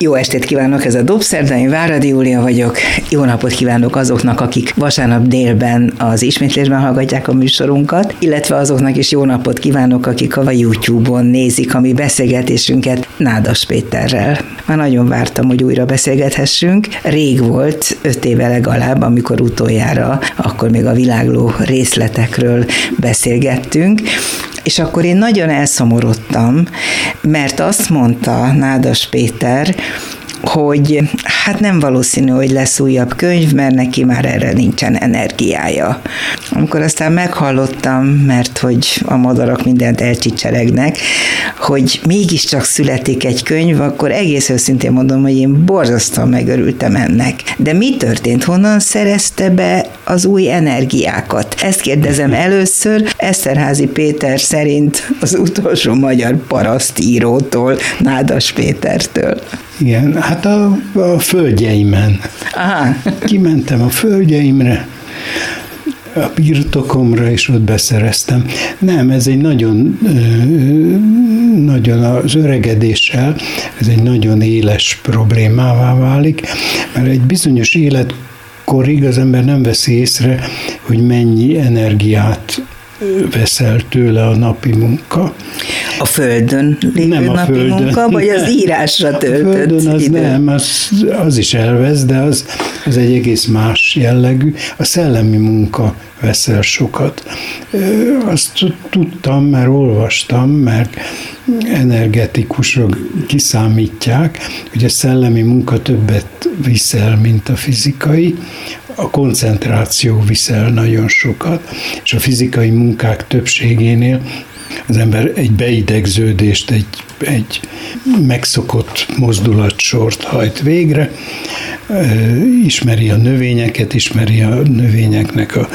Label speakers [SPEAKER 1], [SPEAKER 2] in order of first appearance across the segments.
[SPEAKER 1] Jó estét kívánok, ez a Dobszerda, én Váradi Júlia vagyok. Jó napot kívánok azoknak, akik vasárnap délben az ismétlésben hallgatják a műsorunkat, illetve azoknak is jó napot kívánok, akik a YouTube-on nézik a mi beszélgetésünket Nádas Péterrel. Már nagyon vártam, hogy újra beszélgethessünk. Rég volt, öt éve legalább, amikor utoljára, akkor még a világló részletekről beszélgettünk, és akkor én nagyon elszomorodtam, mert azt mondta Nádas Péter, hogy hát nem valószínű, hogy lesz újabb könyv, mert neki már erre nincsen energiája. Amikor aztán meghallottam, mert hogy a madarak mindent elcsicseregnek, hogy mégiscsak születik egy könyv, akkor egész őszintén mondom, hogy én borzasztóan megörültem ennek. De mi történt? Honnan szerezte be az új energiákat? Ezt kérdezem először Eszterházi Péter szerint az utolsó magyar parasztírótól, Nádas Pétertől.
[SPEAKER 2] Igen, hát a, a földjeimen.
[SPEAKER 1] Aha.
[SPEAKER 2] Kimentem a földjeimre, a birtokomra, és ott beszereztem. Nem, ez egy nagyon, nagyon az öregedéssel, ez egy nagyon éles problémává válik, mert egy bizonyos életkorig az ember nem veszi észre, hogy mennyi energiát veszel tőle a napi munka.
[SPEAKER 1] A földön lévő nem a napi földön. munka, vagy az írásra töltött
[SPEAKER 2] A földön az
[SPEAKER 1] idő?
[SPEAKER 2] nem, az, az is elvesz, de az, az egy egész más jellegű. A szellemi munka veszel sokat. Azt tudtam, mert olvastam, mert energetikusok kiszámítják, hogy a szellemi munka többet viszel, mint a fizikai, a koncentráció viszel nagyon sokat, és a fizikai munkák többségénél az ember egy beidegződést, egy, egy megszokott mozdulatsort hajt végre, ismeri a növényeket, ismeri a növényeknek a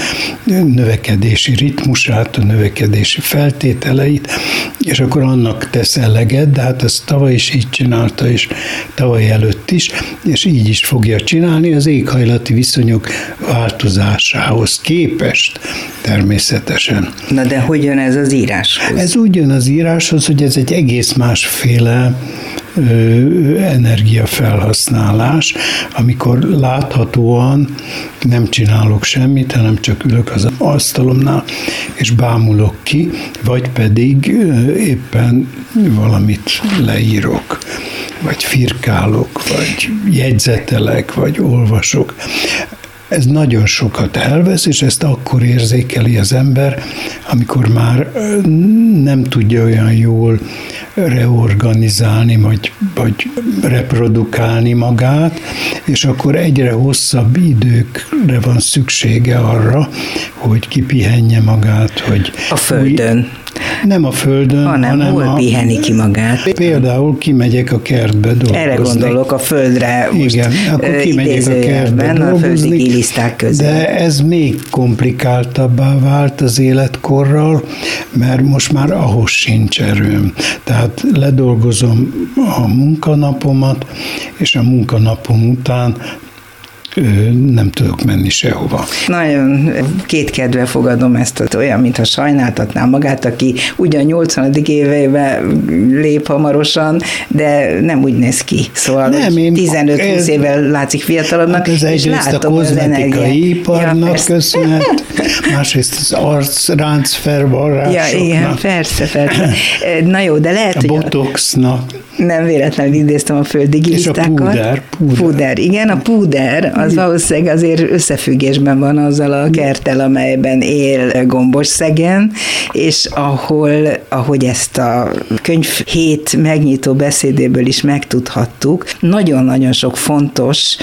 [SPEAKER 2] növekedési ritmusát, a növekedési feltételeit, és akkor annak tesz eleget, de hát ezt tavaly is így csinálta, és tavaly előtt is, és így is fogja csinálni az éghajlati viszonyok változásához képest természetesen.
[SPEAKER 1] Na de hogy jön ez az íráshoz?
[SPEAKER 2] Ez úgy jön az íráshoz, hogy ez egy egész másféle energiafelhasználás, amikor láthatóan nem csinálok semmit, hanem csak ülök az asztalomnál, és bámulok ki, vagy pedig éppen valamit leírok, vagy firkálok, vagy jegyzetelek, vagy olvasok ez nagyon sokat elvesz, és ezt akkor érzékeli az ember, amikor már nem tudja olyan jól reorganizálni, vagy, vagy reprodukálni magát, és akkor egyre hosszabb időkre van szüksége arra, hogy kipihenje magát, hogy...
[SPEAKER 1] A földön. Új,
[SPEAKER 2] nem a földön,
[SPEAKER 1] hanem, hanem hol a, piheni ki magát.
[SPEAKER 2] Például kimegyek a kertbe dolgozni.
[SPEAKER 1] Erre gondolok, a földre most
[SPEAKER 2] Igen, akkor kimegyek a kertbe
[SPEAKER 1] a
[SPEAKER 2] dolgozni,
[SPEAKER 1] közé.
[SPEAKER 2] de ez még komplikáltabbá vált az életkorral, mert most már ahhoz sincs erőm. Tehát ledolgozom a munkanapomat, és a munkanapom után nem tudok menni sehova.
[SPEAKER 1] Nagyon kétkedve fogadom ezt, olyan, mintha sajnáltatná magát, aki ugyan 80. éveiben lép hamarosan, de nem úgy néz ki. Szóval nem, 15-20 évvel látszik fiatalabbnak,
[SPEAKER 2] hát ez
[SPEAKER 1] és látom
[SPEAKER 2] a kozmetikai iparnak ja, köszönhet, másrészt az arcránc.
[SPEAKER 1] Ja, igen, persze, persze. Na jó, de lehet,
[SPEAKER 2] a
[SPEAKER 1] hogy...
[SPEAKER 2] botoxnak.
[SPEAKER 1] Nem véletlenül idéztem a földi
[SPEAKER 2] És a púder,
[SPEAKER 1] púder. Púder, igen, a púder, az valószínűleg azért összefüggésben van azzal a kertel, amelyben él Gombos Szegen, és ahol, ahogy ezt a könyv hét megnyitó beszédéből is megtudhattuk, nagyon-nagyon sok fontos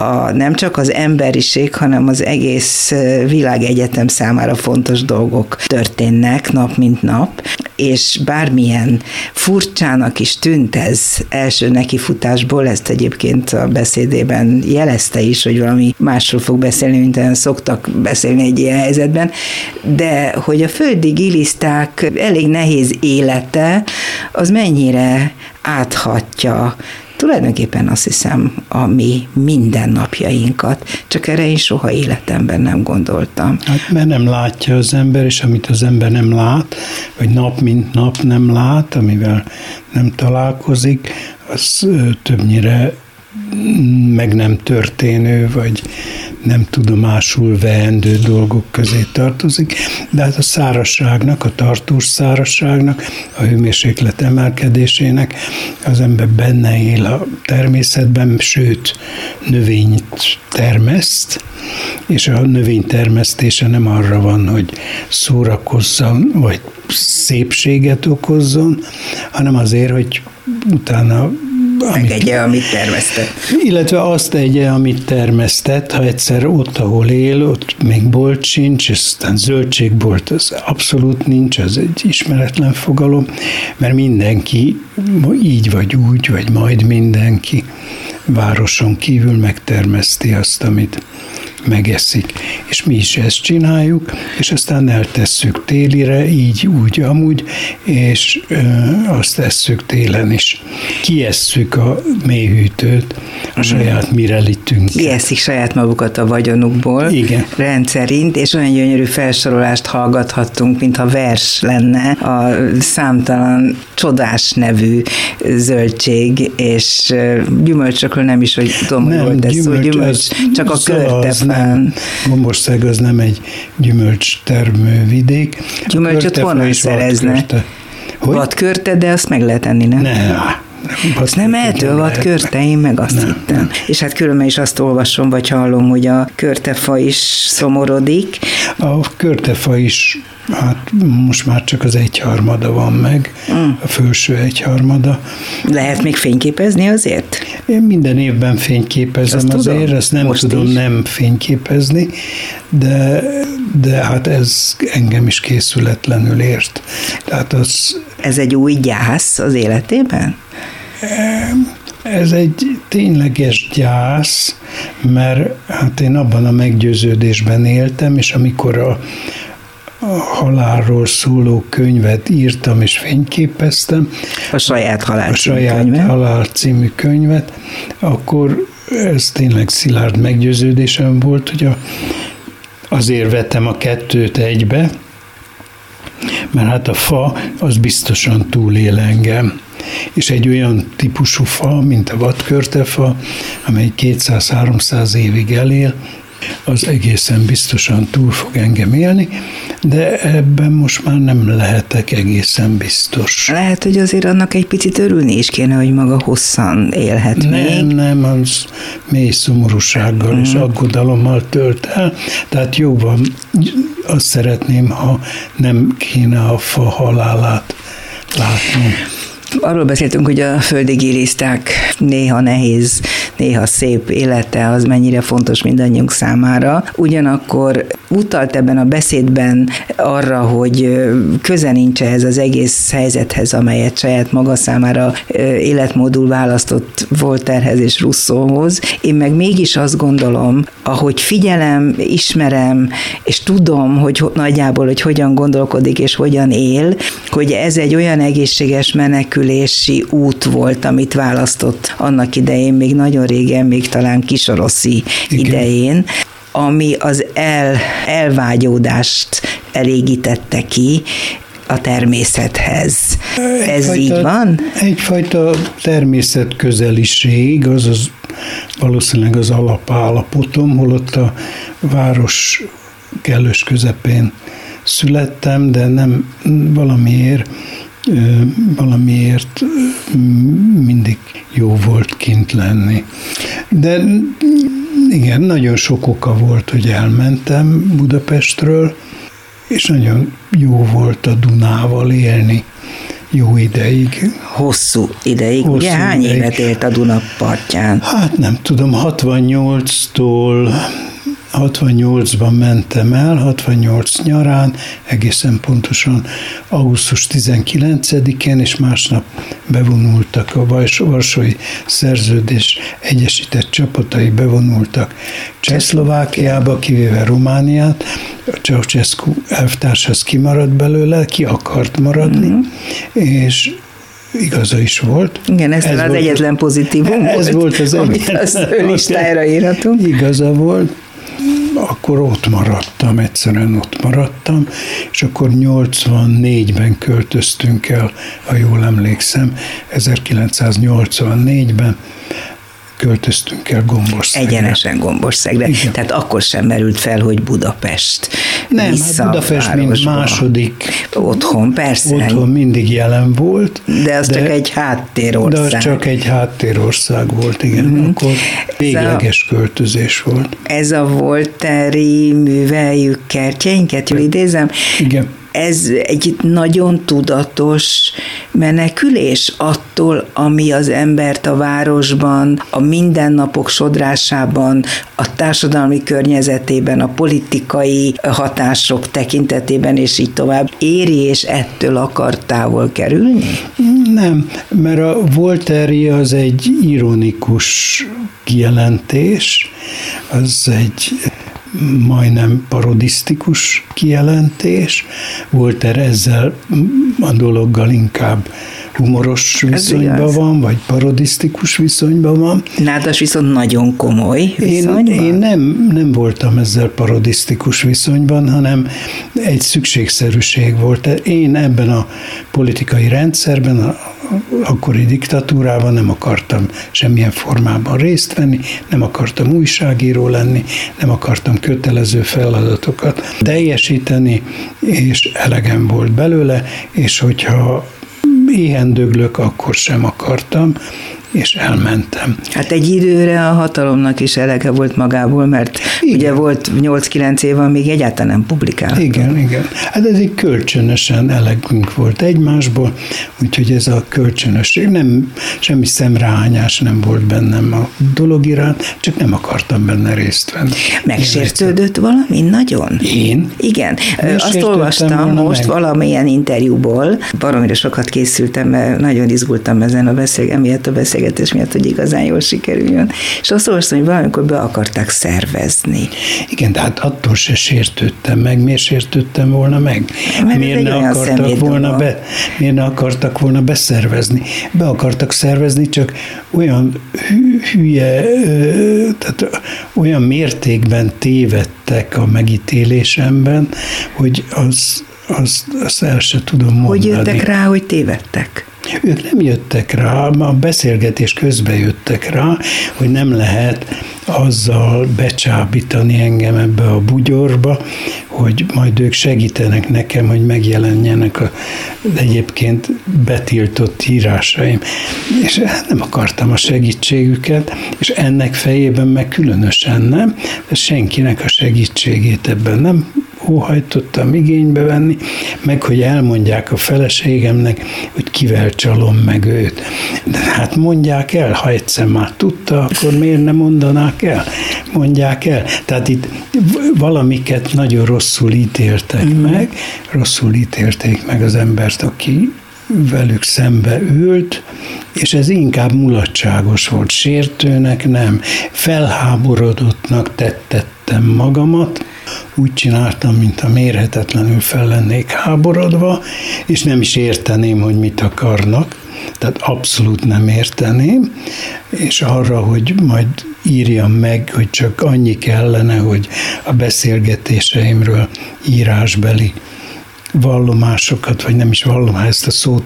[SPEAKER 1] a, nem csak az emberiség, hanem az egész világegyetem számára fontos dolgok történnek nap mint nap, és bármilyen furcsának is tűnt ez első nekifutásból, ezt egyébként a beszédében jelezte is, hogy valami másról fog beszélni, mint olyan szoktak beszélni egy ilyen helyzetben, de hogy a földi giliszták elég nehéz élete, az mennyire áthatja tulajdonképpen azt hiszem a mi mindennapjainkat, csak erre én soha életemben nem gondoltam.
[SPEAKER 2] Hát mert nem látja az ember, és amit az ember nem lát, vagy nap mint nap nem lát, amivel nem találkozik, az többnyire meg nem történő, vagy nem tudomásul veendő dolgok közé tartozik, de hát a szárasságnak, a tartós szárasságnak, a hőmérséklet emelkedésének az ember benne él a természetben, sőt, növényt termeszt, és a növény termesztése nem arra van, hogy szórakozzon, vagy szépséget okozzon, hanem azért, hogy utána
[SPEAKER 1] Megegye, amit termesztett.
[SPEAKER 2] Illetve azt egye, amit termesztett, ha egyszer ott, ahol él, ott még bolt sincs, aztán zöldségbolt az abszolút nincs, az egy ismeretlen fogalom, mert mindenki így vagy úgy, vagy majd mindenki városon kívül megtermeszti azt, amit megeszik. És mi is ezt csináljuk, és aztán eltesszük télire, így, úgy, amúgy, és ö, azt tesszük télen is. Kiesszük a mélyhűtőt a saját mirelitünk.
[SPEAKER 1] Kieszik saját magukat a vagyonukból.
[SPEAKER 2] Igen.
[SPEAKER 1] Rendszerint, és olyan gyönyörű felsorolást hallgathattunk, mintha vers lenne a számtalan csodás nevű zöldség, és gyümölcsökről nem is, hogy tudom, hogy volt ez szó, gyümölcs, csak a körte
[SPEAKER 2] nem, Gombország az nem egy gyümölcs termővidék.
[SPEAKER 1] Gyümölcsöt honnan szerezne? Vad körte, de azt meg lehet enni, nem?
[SPEAKER 2] Ne,
[SPEAKER 1] azt nem eltől vad körte, én meg azt nem, hittem. Nem. És hát különben is azt olvasom, vagy hallom, hogy a körtefa is szomorodik.
[SPEAKER 2] A körtefa is Hát most már csak az egyharmada van meg, mm. a felső egyharmada.
[SPEAKER 1] Lehet még fényképezni azért?
[SPEAKER 2] Én minden évben fényképezem ezt azért, tudom? ezt nem most tudom is. nem fényképezni, de, de hát ez engem is készületlenül ért. Tehát az...
[SPEAKER 1] Ez egy új gyász az életében?
[SPEAKER 2] Ez egy tényleges gyász, mert hát én abban a meggyőződésben éltem, és amikor a, a halálról szóló könyvet írtam és fényképeztem.
[SPEAKER 1] A saját halál
[SPEAKER 2] A saját könyvet. halál című könyvet, akkor ez tényleg szilárd meggyőződésem volt, hogy a, azért vettem a kettőt egybe, mert hát a fa az biztosan túlél engem. És egy olyan típusú fa, mint a vadkörtefa, amely 200-300 évig elél, az egészen biztosan túl fog engem élni, de ebben most már nem lehetek egészen biztos.
[SPEAKER 1] Lehet, hogy azért annak egy picit örülni is kéne, hogy maga hosszan élhet
[SPEAKER 2] nem,
[SPEAKER 1] még.
[SPEAKER 2] Nem, az mély szomorúsággal mm. és mhm. aggodalommal tölt el, tehát jó van, azt szeretném, ha nem kéne a fa halálát látni.
[SPEAKER 1] Arról beszéltünk, hogy a földi giliszták néha nehéz, néha szép élete az mennyire fontos mindannyiunk számára. Ugyanakkor utalt ebben a beszédben arra, hogy köze nincs ez az egész helyzethez, amelyet saját maga számára életmódul választott Volterhez és Russzóhoz. Én meg mégis azt gondolom, ahogy figyelem, ismerem, és tudom, hogy nagyjából, hogy hogyan gondolkodik és hogyan él, hogy ez egy olyan egészséges menekülési út volt, amit választott annak idején, még nagyon régen, még talán kisoroszi Igen. idején, ami az el, elvágyódást elégítette ki, a természethez. Ez így van?
[SPEAKER 2] Egyfajta természetközeliség, az az valószínűleg az alapállapotom, holott a város kellős közepén születtem, de nem valamiért valamiért mindig jó volt kint lenni. De igen, nagyon sok oka volt, hogy elmentem Budapestről, és nagyon jó volt a Dunával élni jó ideig.
[SPEAKER 1] Hosszú ideig. Hosszú Ugye hány ideig. évet élt a Duna partján?
[SPEAKER 2] Hát nem tudom, 68-tól 68-ban mentem el, 68 nyarán, egészen pontosan augusztus 19-én, és másnap bevonultak a Varsói Szerződés egyesített csapatai bevonultak Csehszlovákiába, kivéve Romániát, a Ceausescu elvtárs az kimaradt belőle, ki akart maradni, mm-hmm. és igaza is volt.
[SPEAKER 1] Igen, ez, ez az volt, egyetlen pozitívum
[SPEAKER 2] ez volt, volt az
[SPEAKER 1] amit az ő listájára írhatunk.
[SPEAKER 2] Igaza volt, akkor ott maradtam, egyszerűen ott maradtam, és akkor 84-ben költöztünk el, ha jól emlékszem, 1984-ben költöztünk el Gombországra.
[SPEAKER 1] Egyenesen Gombországra. Igen. Tehát akkor sem merült fel, hogy Budapest.
[SPEAKER 2] Nem, hát Budapest mint második
[SPEAKER 1] otthon, persze.
[SPEAKER 2] Otthon mindig jelen volt.
[SPEAKER 1] De az de, csak egy háttérország.
[SPEAKER 2] De az csak egy háttérország volt, igen. Mm. Akkor végleges a, költözés volt.
[SPEAKER 1] Ez a volteri műveljük kertjeinket, jól idézem?
[SPEAKER 2] Igen
[SPEAKER 1] ez egy nagyon tudatos menekülés attól, ami az embert a városban, a mindennapok sodrásában, a társadalmi környezetében, a politikai hatások tekintetében, és így tovább éri, és ettől akar távol kerülni?
[SPEAKER 2] Nem, mert a Voltaire az egy ironikus kijelentés, az egy majdnem parodisztikus kijelentés. Volter ezzel a dologgal inkább humoros viszonyban van, vagy parodisztikus viszonyban van.
[SPEAKER 1] Nádas viszont nagyon komoly
[SPEAKER 2] viszonyban? Én, én nem, nem voltam ezzel parodisztikus viszonyban, hanem egy szükségszerűség volt. Én ebben a politikai rendszerben, a akkori diktatúrában nem akartam semmilyen formában részt venni, nem akartam újságíró lenni, nem akartam kötelező feladatokat teljesíteni, és elegem volt belőle, és hogyha éhen döglök, akkor sem akartam, és elmentem.
[SPEAKER 1] Hát egy időre a hatalomnak is elege volt magából, mert igen. ugye volt 8-9 év, amíg egyáltalán nem publikált.
[SPEAKER 2] Igen, igen. Hát ez egy kölcsönösen elegünk volt egymásból, úgyhogy ez a kölcsönösség, nem, semmi szemrehányás nem volt bennem a dolog iránt, csak nem akartam benne részt venni.
[SPEAKER 1] Megsértődött valami nagyon?
[SPEAKER 2] Én?
[SPEAKER 1] Igen. Azt olvastam most meg. valamilyen interjúból, baromira sokat készültem, mert nagyon izgultam ezen a beszélgetés, emiatt a beszélgetés beszélgetés miatt, hogy igazán jól sikerüljön. És azt olvastam, hogy valamikor be akarták szervezni.
[SPEAKER 2] Igen, de hát attól se sértődtem meg. Miért sértődtem volna meg?
[SPEAKER 1] Mert miért ne akartak volna be,
[SPEAKER 2] miért ne akartak volna beszervezni? Be akartak szervezni, csak olyan hülye, tehát olyan mértékben tévedtek a megítélésemben, hogy az, azt, azt el se tudom mondani.
[SPEAKER 1] Hogy jöttek rá, hogy tévedtek?
[SPEAKER 2] Ők nem jöttek rá, a beszélgetés közben jöttek rá, hogy nem lehet azzal becsábítani engem ebbe a bugyorba, hogy majd ők segítenek nekem, hogy megjelenjenek a egyébként betiltott írásaim. És nem akartam a segítségüket, és ennek fejében meg különösen nem, de senkinek a segítségét ebben nem óhajtottam igénybe venni, meg hogy elmondják a feleségemnek, hogy kivel csalom meg őt. De hát mondják el, ha egyszer már tudta, akkor miért nem mondanák el? Mondják el. Tehát itt valamiket nagyon rosszul ítéltek mm. meg, rosszul ítélték meg az embert, aki velük szembe ült, és ez inkább mulatságos volt, sértőnek nem, felháborodottnak tettettem magamat, úgy csináltam, mint a mérhetetlenül fel lennék háborodva, és nem is érteném, hogy mit akarnak, tehát abszolút nem érteném, és arra, hogy majd írjam meg, hogy csak annyi kellene, hogy a beszélgetéseimről írásbeli vallomásokat, vagy nem is vallomás, ezt a szót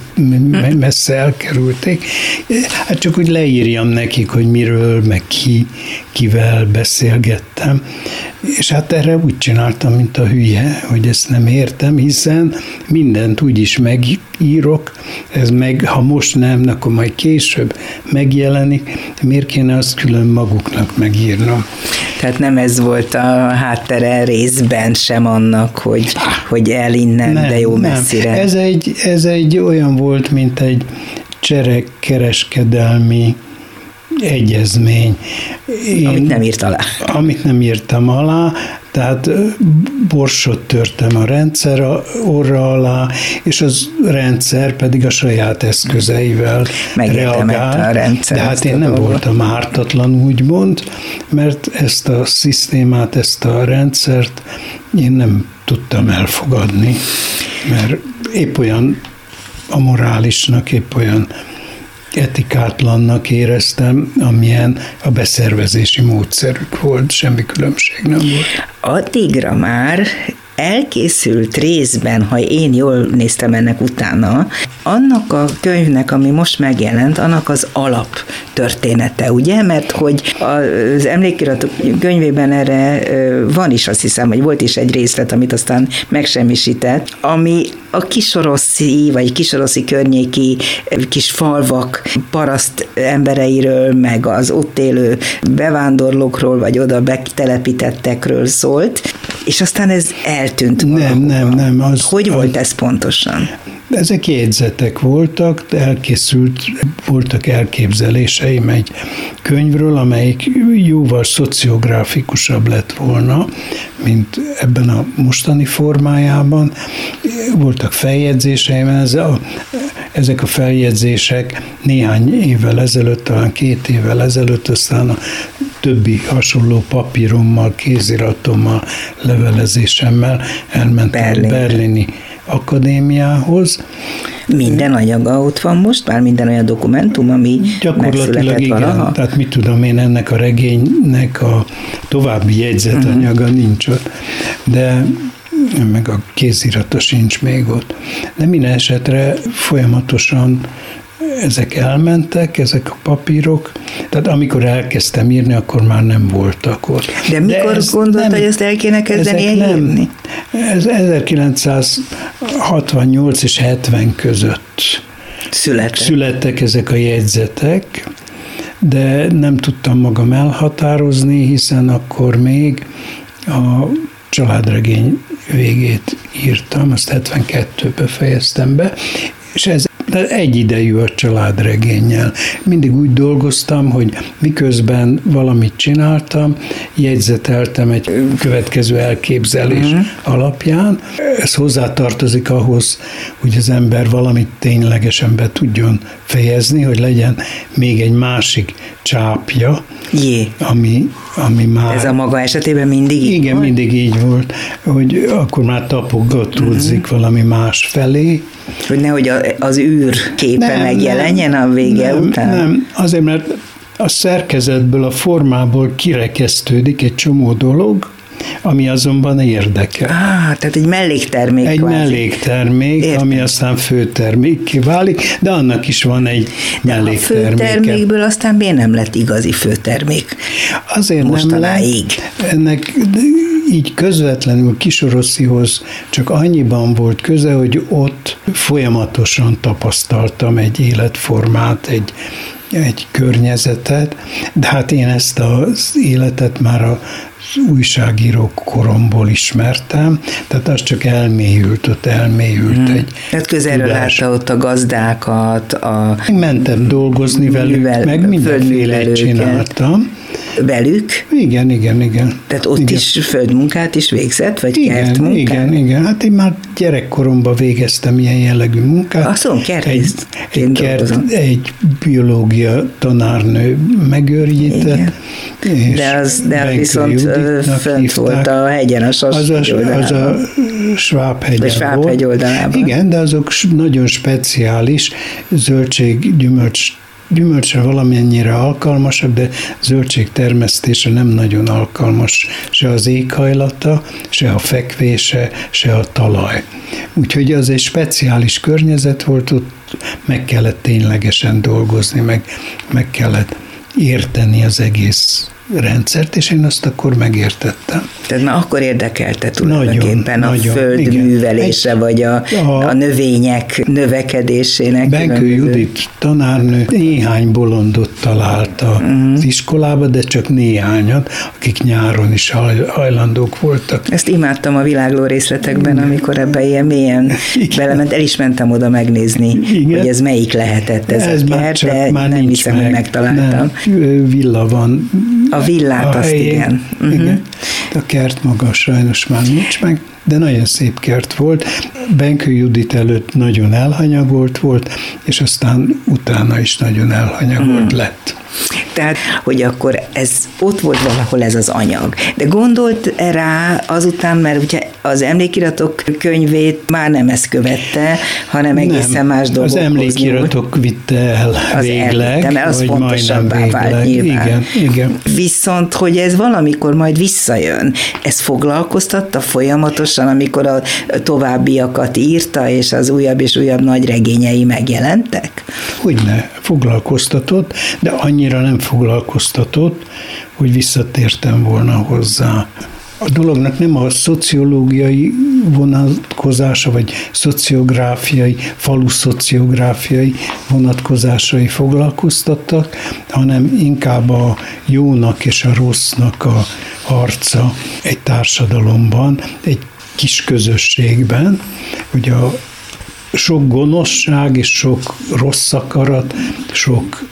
[SPEAKER 2] messze elkerülték. Hát csak úgy leírjam nekik, hogy miről, meg ki, kivel beszélgettem. És hát erre úgy csináltam, mint a hülye, hogy ezt nem értem, hiszen mindent úgy is megírok, ez meg, ha most nem, akkor majd később megjelenik, miért kéne azt külön maguknak megírnom?
[SPEAKER 1] Tehát nem ez volt a háttere részben sem annak, hogy, hogy el innen, nem, de jó messzire.
[SPEAKER 2] Nem. Ez egy, ez egy olyan volt, mint egy cserekkereskedelmi egyezmény.
[SPEAKER 1] Én, amit nem írt alá.
[SPEAKER 2] Amit nem írtam alá, tehát borsot törtem a rendszer orra alá, és az rendszer pedig a saját eszközeivel reagál. A rendszer De hát én nem dolgot. voltam ártatlan, úgymond, mert ezt a szisztémát, ezt a rendszert én nem tudtam elfogadni, mert épp olyan amorálisnak, épp olyan etikátlannak éreztem, amilyen a beszervezési módszerük volt, semmi különbség nem volt.
[SPEAKER 1] Addigra már elkészült részben, ha én jól néztem ennek utána, annak a könyvnek, ami most megjelent, annak az alap története, ugye? Mert hogy az emlékiratok könyvében erre van is, azt hiszem, hogy volt is egy részlet, amit aztán megsemmisített, ami a kisoroszi, vagy kisoroszi környéki kis falvak paraszt embereiről, meg az ott élő bevándorlókról, vagy oda betelepítettekről szólt, és aztán ez eltűnt
[SPEAKER 2] Nem, nem, nem.
[SPEAKER 1] Az, hogy az, volt ez pontosan?
[SPEAKER 2] Ezek jegyzetek voltak, elkészült, voltak elképzeléseim egy könyvről, amelyik jóval szociográfikusabb lett volna, mint ebben a mostani formájában. Voltak feljegyzéseim, ez a, ezek a feljegyzések néhány évvel ezelőtt, talán két évvel ezelőtt, aztán a többi hasonló papírommal, kéziratommal, levelezésemmel elmentem Berlin. berlini akadémiához.
[SPEAKER 1] Minden anyaga ott van most, már minden olyan dokumentum, ami Gyakorlatilag igen, valaha?
[SPEAKER 2] tehát mit tudom én, ennek a regénynek a további jegyzetanyaga uh-huh. nincs ott, de meg a kézirata sincs még ott. De minden esetre folyamatosan ezek elmentek, ezek a papírok, tehát amikor elkezdtem írni, akkor már nem voltak ott.
[SPEAKER 1] De mikor De gondolta, nem, hogy ezt el kéne kezdeni írni?
[SPEAKER 2] Ez 1968 és 70 között
[SPEAKER 1] születtek.
[SPEAKER 2] születtek ezek a jegyzetek, de nem tudtam magam elhatározni, hiszen akkor még a családregény végét írtam, azt 72-ben fejeztem be, és ez egyidejű a családregénnyel. Mindig úgy dolgoztam, hogy miközben valamit csináltam, jegyzeteltem egy következő elképzelés uh-huh. alapján. Ez hozzátartozik ahhoz, hogy az ember valamit ténylegesen be tudjon fejezni, hogy legyen még egy másik csápja,
[SPEAKER 1] Jé.
[SPEAKER 2] Ami, ami már...
[SPEAKER 1] Ez a maga esetében mindig így
[SPEAKER 2] Igen,
[SPEAKER 1] volt?
[SPEAKER 2] mindig így volt, hogy akkor már tapogatódzik uh-huh. valami más felé.
[SPEAKER 1] Hogy nehogy az űr képe nem, megjelenjen nem, a vége
[SPEAKER 2] nem,
[SPEAKER 1] után?
[SPEAKER 2] Nem, azért mert a szerkezetből, a formából kirekesztődik egy csomó dolog, ami azonban érdekel.
[SPEAKER 1] Ah, tehát egy melléktermék.
[SPEAKER 2] Egy kvázi. melléktermék, Értem. ami aztán főtermékké válik, de annak is van egy melléktermék. A
[SPEAKER 1] főtermékből aztán miért nem lett igazi főtermék?
[SPEAKER 2] Azért Mostanáig. nem lett. Ennek így közvetlenül Kisoroszihoz csak annyiban volt köze, hogy ott folyamatosan tapasztaltam egy életformát, egy, egy környezetet, de hát én ezt az életet már a újságírók koromból ismertem, tehát az csak elmélyült, ott elmélyült hmm. egy
[SPEAKER 1] Tehát közelről látta ott a gazdákat, a...
[SPEAKER 2] Mentem dolgozni velük, művel, meg mindenféle csináltam.
[SPEAKER 1] Velük?
[SPEAKER 2] Igen, igen, igen.
[SPEAKER 1] Tehát ott
[SPEAKER 2] igen.
[SPEAKER 1] is földmunkát is végzett, vagy
[SPEAKER 2] igen,
[SPEAKER 1] kertmunkát?
[SPEAKER 2] Igen, igen. Hát én már gyerekkoromban végeztem ilyen jellegű munkát.
[SPEAKER 1] Azt mondom,
[SPEAKER 2] egy, egy, kert, egy biológia tanárnő megőrített.
[SPEAKER 1] De az, de az viszont fönt volt a hegyen, a Sas
[SPEAKER 2] az a, az a Schwab hegyen
[SPEAKER 1] Schwab hegy oldalában.
[SPEAKER 2] Igen, de azok nagyon speciális zöldség, gyümölcs gyümölcsre valamennyire alkalmasak, de zöldség termesztése nem nagyon alkalmas se az éghajlata, se a fekvése, se a talaj. Úgyhogy az egy speciális környezet volt, ott meg kellett ténylegesen dolgozni, meg, meg kellett érteni az egész rendszert, és én azt akkor megértettem.
[SPEAKER 1] Tehát már akkor érdekelte tulajdonképpen nagyon, a nagyon, föld igen. művelése, Egy, vagy a, a, a növények növekedésének.
[SPEAKER 2] Benkő Judit tanárnő néhány bolondot talált az uh-huh. iskolába, de csak néhányat, akik nyáron is hajlandók voltak.
[SPEAKER 1] Ezt imádtam a világló részletekben, amikor ebbe ilyen mélyen igen. belement, el is mentem oda megnézni, igen. hogy ez melyik lehetett ez, ez a kert, de már nem hiszem, meg. hogy megtaláltam.
[SPEAKER 2] Nem, villa van
[SPEAKER 1] a villát, a azt helyén, igen. Uh-huh. igen.
[SPEAKER 2] A kert maga sajnos már nincs meg, de nagyon szép kert volt. Benkő Judit előtt nagyon elhanyagolt volt, és aztán utána is nagyon elhanyagolt uh-huh. lett.
[SPEAKER 1] Tehát, hogy akkor ez ott volt valahol ez az anyag. De gondolt -e rá azután, mert ugye az emlékiratok könyvét már nem ezt követte, hanem egészen nem, más dolgok.
[SPEAKER 2] Az emlékiratok vitte el az végleg,
[SPEAKER 1] elvittem, az fontosabbá vált nyilván.
[SPEAKER 2] Igen, igen.
[SPEAKER 1] Viszont, hogy ez valamikor majd visszajön, ez foglalkoztatta folyamatosan, amikor a továbbiakat írta, és az újabb és újabb nagy regényei megjelentek?
[SPEAKER 2] Hogyne, foglalkoztatott, de annyira nem foglalkoztatott, hogy visszatértem volna hozzá. A dolognak nem a szociológiai vonatkozása, vagy szociográfiai, falu szociográfiai vonatkozásai foglalkoztattak, hanem inkább a jónak és a rossznak a harca egy társadalomban, egy kis közösségben, hogy a sok gonoszság és sok rossz akarat, sok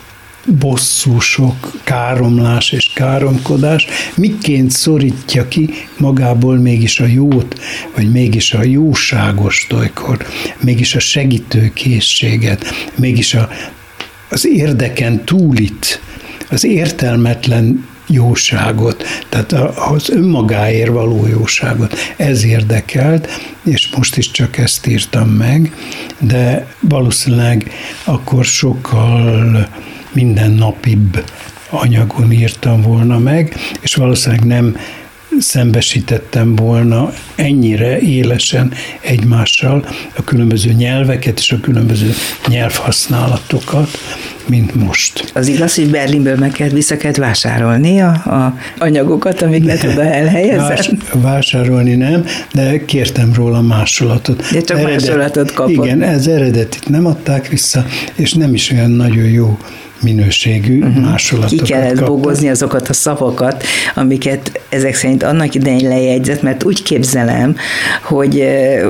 [SPEAKER 2] bosszú, sok káromlás és káromkodás, miként szorítja ki magából mégis a jót, vagy mégis a jóságos olykor, mégis a segítőkészséget, mégis a, az érdeken túlit, az értelmetlen jóságot, tehát az önmagáért való jóságot. Ez érdekelt, és most is csak ezt írtam meg, de valószínűleg akkor sokkal mindennapibb anyagon írtam volna meg, és valószínűleg nem szembesítettem volna ennyire élesen egymással a különböző nyelveket és a különböző nyelvhasználatokat, mint most.
[SPEAKER 1] Az igaz, hogy Berlinből meg kell vissza kell vásárolni a, a anyagokat, amiket oda elhelyezett? Vás,
[SPEAKER 2] vásárolni nem, de kértem róla másolatot.
[SPEAKER 1] De csak Eredet, másolatot kapott.
[SPEAKER 2] Igen, ez eredetit nem adták vissza, és nem is olyan nagyon jó minőségű uh-huh. másolatokat
[SPEAKER 1] Ki kellett kaptak. bogozni azokat a szavakat, amiket ezek szerint annak idején lejegyzett, mert úgy képzelem, hogy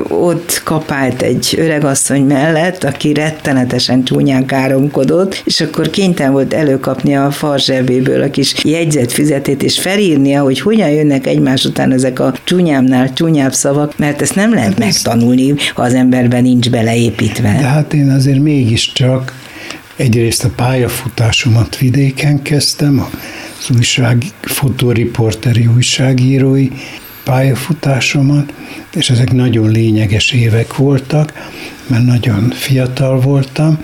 [SPEAKER 1] ott kapált egy öregasszony mellett, aki rettenetesen csúnyán káromkodott, és akkor kénytelen volt előkapni a farzsebéből a kis jegyzett füzetét, és felírnia, hogy hogyan jönnek egymás után ezek a csúnyámnál csúnyább szavak, mert ezt nem lehet hát megtanulni, ha az emberben nincs beleépítve.
[SPEAKER 2] De hát én azért mégiscsak Egyrészt a pályafutásomat vidéken kezdtem, az újság, fotóriporteri újságírói pályafutásomat, és ezek nagyon lényeges évek voltak, mert nagyon fiatal voltam,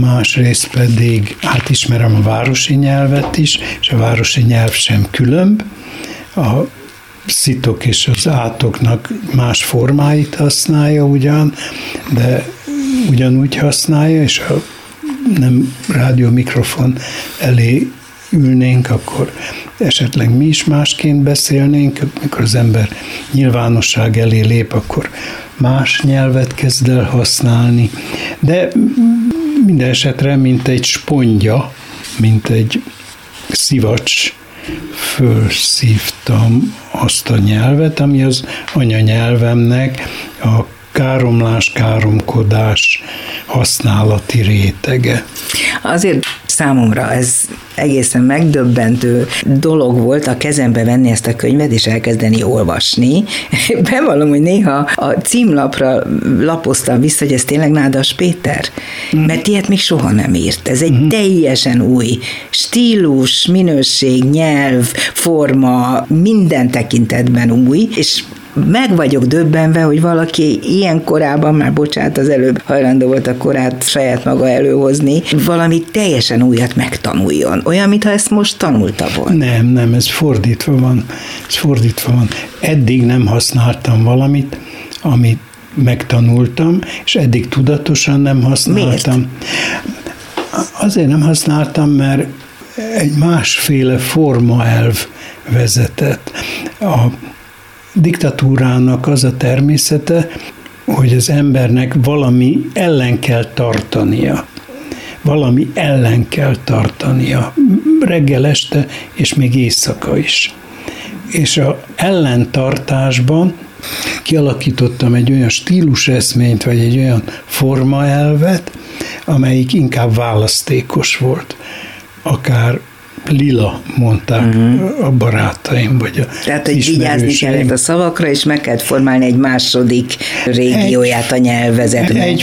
[SPEAKER 2] másrészt pedig átismerem a városi nyelvet is, és a városi nyelv sem különb. A szitok és az átoknak más formáit használja ugyan, de ugyanúgy használja, és a nem rádió mikrofon elé ülnénk, akkor esetleg mi is másként beszélnénk, mikor az ember nyilvánosság elé lép, akkor más nyelvet kezd el használni. De minden esetre, mint egy spondja, mint egy szivacs, fölszívtam azt a nyelvet, ami az anyanyelvemnek a káromlás, káromkodás használati rétege.
[SPEAKER 1] Azért számomra ez egészen megdöbbentő dolog volt a kezembe venni ezt a könyvet és elkezdeni olvasni. Bevallom, hogy néha a címlapra lapoztam vissza, hogy ez tényleg Nádas Péter, mm. mert ilyet még soha nem írt. Ez egy mm. teljesen új stílus, minőség, nyelv, forma, minden tekintetben új, és meg vagyok döbbenve, hogy valaki ilyen korában, már bocsánat, az előbb hajlandó volt a korát saját maga előhozni, valami teljesen újat megtanuljon. Olyan, mintha ezt most tanulta volna.
[SPEAKER 2] Nem, nem, ez fordítva van. Ez fordítva van. Eddig nem használtam valamit, amit megtanultam, és eddig tudatosan nem használtam.
[SPEAKER 1] Miért?
[SPEAKER 2] Azért nem használtam, mert egy másféle formaelv vezetett. A diktatúrának az a természete, hogy az embernek valami ellen kell tartania. Valami ellen kell tartania. Reggel, este, és még éjszaka is. És a ellentartásban kialakítottam egy olyan stíluseszményt, vagy egy olyan formaelvet, amelyik inkább választékos volt. Akár lila, mondták uh-huh. a barátaim, vagy a
[SPEAKER 1] Tehát, hogy vigyázni kellett a szavakra, és meg kellett formálni egy második régióját a nyelvezetnek.
[SPEAKER 2] Egy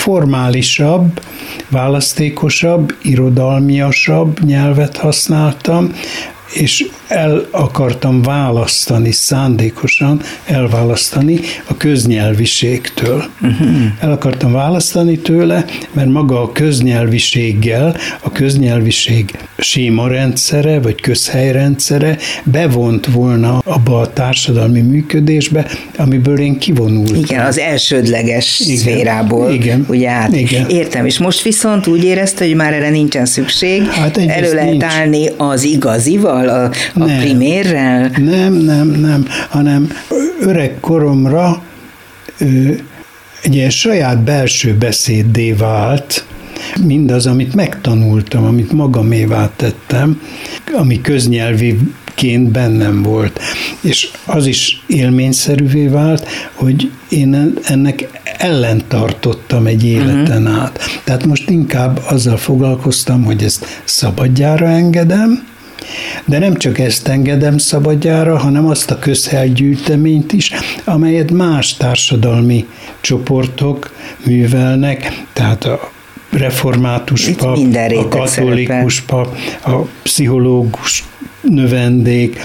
[SPEAKER 2] formálisabb, választékosabb, irodalmiasabb nyelvet használtam, és el akartam választani, szándékosan elválasztani a köznyelviségtől. Uh-huh. El akartam választani tőle, mert maga a köznyelviséggel, a köznyelviség sémarendszere, vagy közhelyrendszere bevont volna abba a társadalmi működésbe, amiből én kivonultam.
[SPEAKER 1] Igen, az elsődleges igen, szférából. Igen, ugye át. Igen. Értem, és most viszont úgy érezte, hogy már erre nincsen szükség, hát elő lehet nincs. állni az igazival, a, a nem, primérrel?
[SPEAKER 2] Nem, nem, nem, hanem öreg koromra egy ilyen saját belső beszéddé vált, mindaz, amit megtanultam, amit magamévá tettem, ami köznyelvi ként bennem volt. És az is élményszerűvé vált, hogy én ennek ellentartottam egy életen uh-huh. át. Tehát most inkább azzal foglalkoztam, hogy ezt szabadjára engedem, de nem csak ezt engedem szabadjára, hanem azt a közhelygyűjteményt is, amelyet más társadalmi csoportok művelnek, tehát a református pap, a katolikus pap, a pszichológus növendék,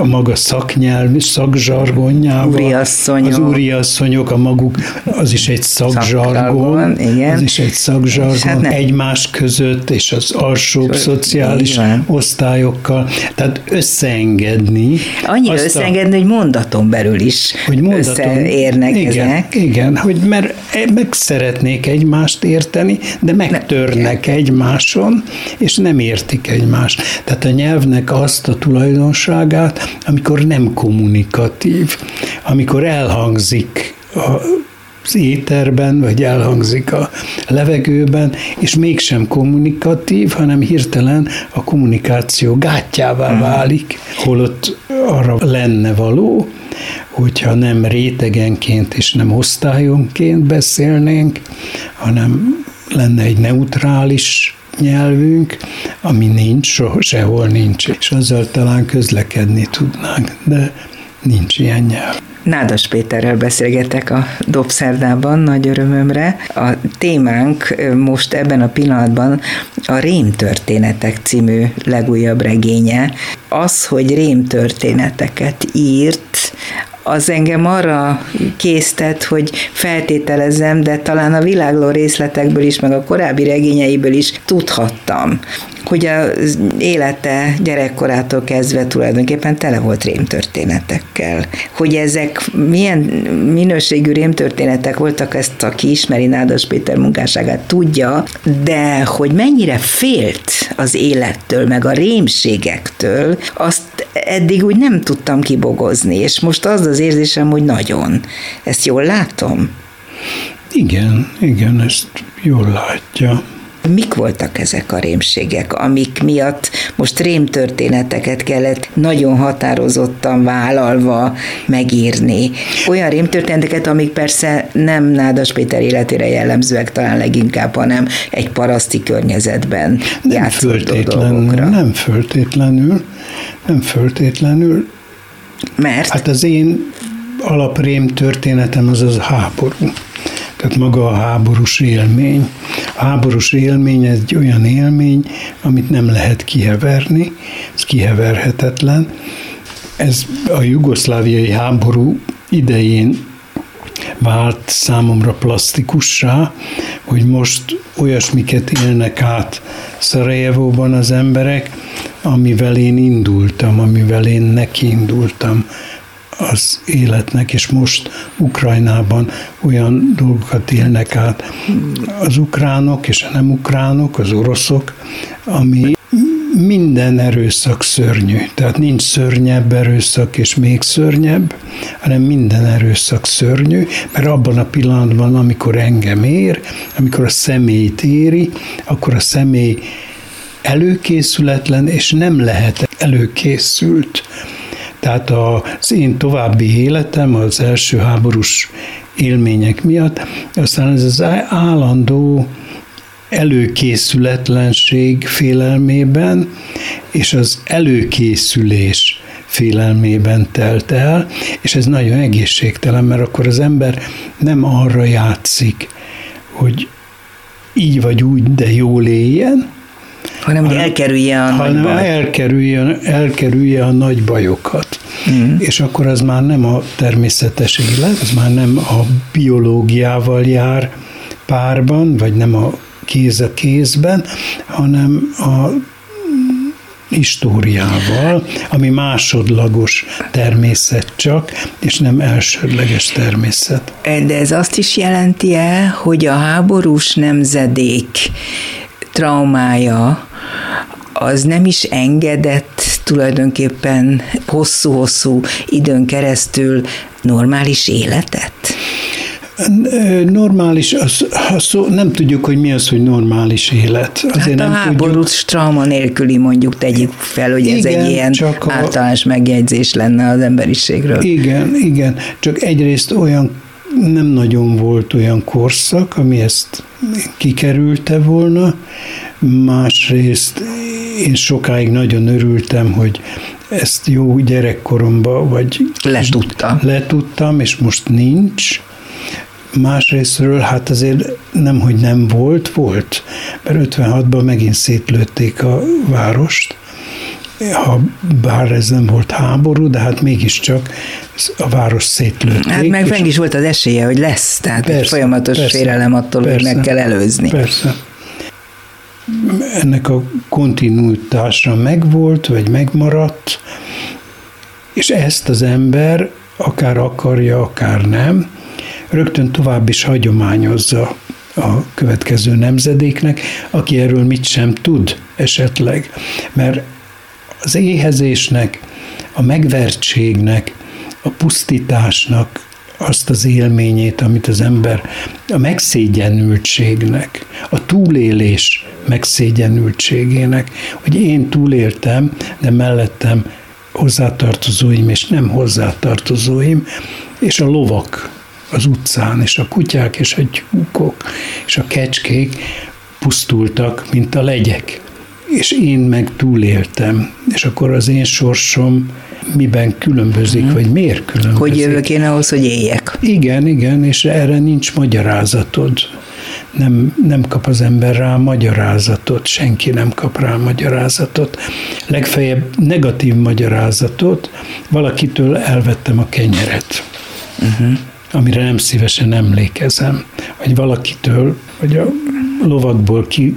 [SPEAKER 2] a maga szaknyelv, szakzsargonjával.
[SPEAKER 1] Úriasszonyok.
[SPEAKER 2] Az úriasszonyok, a maguk, az is egy szakzsargon.
[SPEAKER 1] igen.
[SPEAKER 2] Az is egy szakzsargon hát egymás között, és az alsóbb szociális igen. osztályokkal. Tehát összeengedni.
[SPEAKER 1] Annyira összeengedni, a, hogy mondaton belül is hogy mondaton, összeérnek
[SPEAKER 2] igen,
[SPEAKER 1] ezek.
[SPEAKER 2] Igen, hogy mert meg szeretnék egymást érteni, de megtörnek ne, egymáson, és nem értik egymást. Tehát a nyelvnek az azt a tulajdonságát, amikor nem kommunikatív, amikor elhangzik a az éterben, vagy elhangzik a levegőben, és mégsem kommunikatív, hanem hirtelen a kommunikáció gátjává mhm. válik, holott arra lenne való, hogyha nem rétegenként és nem osztályonként beszélnénk, hanem lenne egy neutrális nyelvünk, ami nincs, sehol nincs, és azzal talán közlekedni tudnánk, de nincs ilyen nyelv.
[SPEAKER 1] Nádas Péterrel beszélgetek a Dobszerdában, nagy örömömre. A témánk most ebben a pillanatban a Rémtörténetek című legújabb regénye. Az, hogy rémtörténeteket írt, az engem arra késztet, hogy feltételezem, de talán a világló részletekből is, meg a korábbi regényeiből is tudhattam, hogy az élete gyerekkorától kezdve tulajdonképpen tele volt rémtörténetekkel. Hogy ezek milyen minőségű rémtörténetek voltak, ezt aki ismeri Nádas Péter munkásságát tudja, de hogy mennyire félt az élettől, meg a rémségektől, azt eddig úgy nem tudtam kibogozni, és most az az érzésem, hogy nagyon. Ezt jól látom?
[SPEAKER 2] Igen, igen, ezt jól látja.
[SPEAKER 1] Mik voltak ezek a rémségek, amik miatt most rémtörténeteket kellett nagyon határozottan vállalva megírni? Olyan rémtörténeteket, amik persze nem Nádas Péter életére jellemzőek talán leginkább, hanem egy paraszti környezetben nem föltétlenül, dolgokra.
[SPEAKER 2] Nem föltétlenül, nem föltétlenül.
[SPEAKER 1] Mert?
[SPEAKER 2] Hát az én alaprém történetem az az háború. Tehát maga a háborús élmény. A háborús élmény egy olyan élmény, amit nem lehet kiheverni, ez kiheverhetetlen. Ez a jugoszláviai háború idején vált számomra plastikussá, hogy most olyasmiket élnek át Szarajevóban az emberek, amivel én indultam, amivel én nekiindultam az életnek, és most Ukrajnában olyan dolgokat élnek át az ukránok és a nem ukránok, az oroszok, ami minden erőszak szörnyű. Tehát nincs szörnyebb erőszak és még szörnyebb, hanem minden erőszak szörnyű, mert abban a pillanatban, amikor engem ér, amikor a személyt éri, akkor a személy előkészületlen, és nem lehet előkészült. Tehát az én további életem az első háborús élmények miatt, aztán ez az állandó előkészületlenség félelmében és az előkészülés félelmében telt el, és ez nagyon egészségtelen, mert akkor az ember nem arra játszik, hogy így vagy úgy, de jól éljen,
[SPEAKER 1] hanem, hanem elkerülje a hanem nagy baj.
[SPEAKER 2] elkerülje, elkerülje a nagy bajokat. Mm. És akkor az már nem a természetes élet, az már nem a biológiával jár párban, vagy nem a kéz a kézben, hanem a históriával, ami másodlagos természet csak, és nem elsődleges természet.
[SPEAKER 1] De ez azt is jelenti el, hogy a háborús nemzedék traumája az nem is engedett tulajdonképpen hosszú-hosszú időn keresztül normális életet?
[SPEAKER 2] Normális, az, az, nem tudjuk, hogy mi az, hogy normális élet.
[SPEAKER 1] Azért hát a háborús trauma nélküli mondjuk tegyük fel, hogy igen, ez egy ilyen csak a, általános megjegyzés lenne az emberiségről.
[SPEAKER 2] Igen, igen, csak egyrészt olyan nem nagyon volt olyan korszak, ami ezt kikerülte volna, másrészt én sokáig nagyon örültem, hogy ezt jó gyerekkoromban, vagy
[SPEAKER 1] letudtam.
[SPEAKER 2] letudtam, és most nincs, Másrésztről hát azért nem, hogy nem volt, volt, mert 56-ban megint szétlőtték a várost, ha bár ez nem volt háború, de hát mégiscsak a város szétlőtték.
[SPEAKER 1] Hát meg meg is volt az esélye, hogy lesz, tehát persze, egy folyamatos persze, félelem attól, persze, hogy meg kell előzni.
[SPEAKER 2] Persze. Ennek a kontinuitása megvolt, vagy megmaradt, és ezt az ember akár akarja, akár nem, rögtön tovább is hagyományozza a következő nemzedéknek, aki erről mit sem tud esetleg. Mert az éhezésnek, a megvertségnek, a pusztításnak azt az élményét, amit az ember a megszégyenültségnek, a túlélés megszégyenültségének, hogy én túléltem, de mellettem hozzátartozóim és nem hozzátartozóim, és a lovak az utcán, és a kutyák és a tyúkok és a kecskék pusztultak, mint a legyek. És én meg túléltem, és akkor az én sorsom miben különbözik, hmm. vagy miért különbözik.
[SPEAKER 1] Hogy jövök én ahhoz, hogy éljek.
[SPEAKER 2] Igen, igen, és erre nincs magyarázatod. Nem, nem kap az ember rá magyarázatot, senki nem kap rá magyarázatot. Legfeljebb negatív magyarázatot, valakitől elvettem a kenyeret. Uh-huh amire nem szívesen emlékezem, vagy valakitől, vagy a lovakból, ki,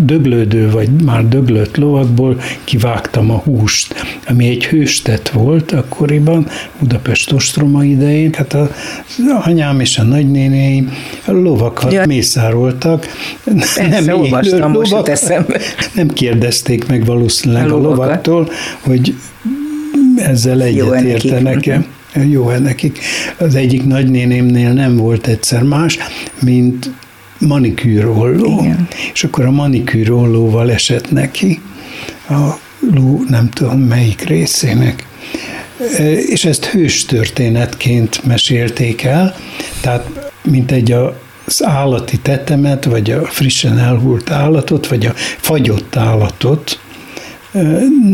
[SPEAKER 2] döglődő, vagy már döglött lovakból kivágtam a húst, ami egy hőstett volt akkoriban, Budapest ostroma idején, hát a, a anyám és a nagynénéim lovakat ja. mészároltak.
[SPEAKER 1] Persze, nem olvastam most lovak, eszembe.
[SPEAKER 2] Nem kérdezték meg valószínűleg a, a lovaktól, hogy ezzel egyet értenek-e jó nekik. Az egyik nagynénémnél nem volt egyszer más, mint manikűrolló. Igen. És akkor a manikűrollóval esett neki a ló nem tudom melyik részének. E, és ezt hős történetként mesélték el, tehát mint egy a az állati tetemet, vagy a frissen elhult állatot, vagy a fagyott állatot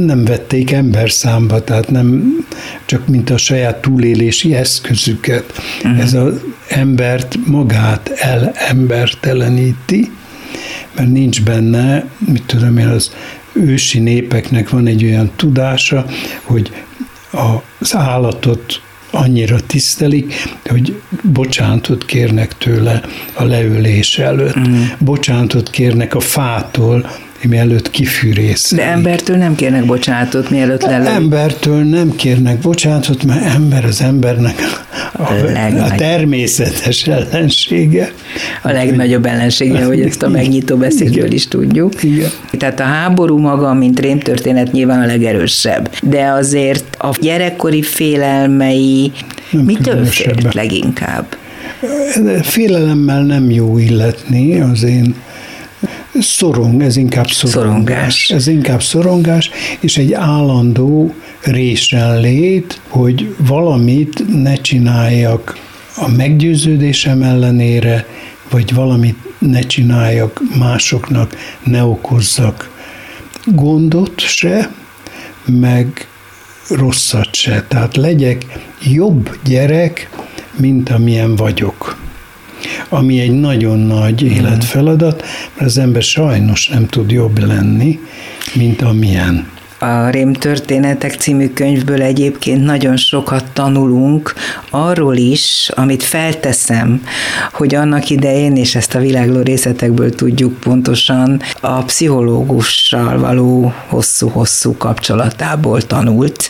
[SPEAKER 2] nem vették ember számba, tehát nem csak mint a saját túlélési eszközüket. Uh-huh. Ez az embert magát elemberteleníti, mert nincs benne, mit tudom én, az ősi népeknek van egy olyan tudása, hogy az állatot annyira tisztelik, hogy bocsánatot kérnek tőle a leülés előtt. Uh-huh. Bocsánatot kérnek a fától, mielőtt kifűrész.
[SPEAKER 1] De embertől nem kérnek bocsánatot, mielőtt lelő.
[SPEAKER 2] Embertől nem kérnek bocsánatot, mert ember az embernek a, a természetes ellensége.
[SPEAKER 1] A legnagyobb ellensége, hogy ezt a megnyitó beszédből is tudjuk.
[SPEAKER 2] Igen.
[SPEAKER 1] Tehát a háború maga, mint rémtörténet nyilván a legerősebb, de azért a gyerekkori félelmei nem mitől félt leginkább?
[SPEAKER 2] Félelemmel nem jó illetni az én Szorong, ez inkább szorongás. szorongás. Ez inkább szorongás, és egy állandó lét, hogy valamit ne csináljak a meggyőződésem ellenére, vagy valamit ne csináljak másoknak, ne okozzak gondot se, meg rosszat se. Tehát legyek jobb gyerek, mint amilyen vagyok. Ami egy nagyon nagy életfeladat, mert az ember sajnos nem tud jobb lenni, mint amilyen.
[SPEAKER 1] A Rém történetek című könyvből egyébként nagyon sokat tanulunk arról is, amit felteszem, hogy annak idején, és ezt a világló részletekből tudjuk pontosan, a pszichológussal való hosszú-hosszú kapcsolatából tanult.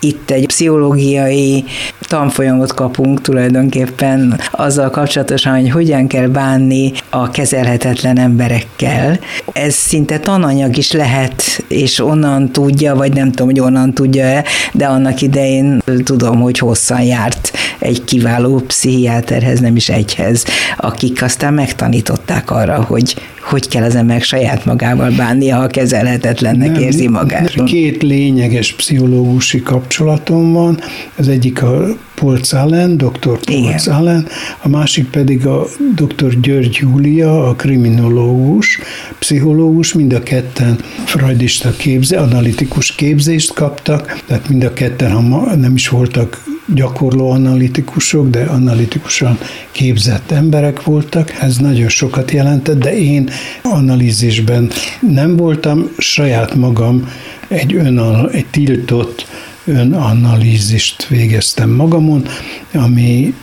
[SPEAKER 1] Itt egy pszichológiai tanfolyamot kapunk tulajdonképpen azzal kapcsolatosan, hogy hogyan kell bánni a kezelhetetlen emberekkel. Ez szinte tananyag is lehet, és onnan tudja, vagy nem tudom, hogy onnan tudja-e, de annak idején tudom, hogy hosszan járt egy kiváló pszichiáterhez, nem is egyhez, akik aztán megtanították arra, hogy hogy kell az ember saját magával bánnia, ha kezelhetetlennek nem, érzi magát.
[SPEAKER 2] Két lényeges pszichológusi kapcsolatom van, az egyik a Paul Zahlen, dr. Paul Zahlen, a másik pedig a dr. György Júlia, a kriminológus, pszichológus, mind a ketten freudista képzé, analitikus képzést kaptak, tehát mind a ketten, ha nem is voltak gyakorló analitikusok, de analitikusan képzett emberek voltak. Ez nagyon sokat jelentett, de én analízisben nem voltam, saját magam egy, önal, egy tiltott önanalízist végeztem magamon, ami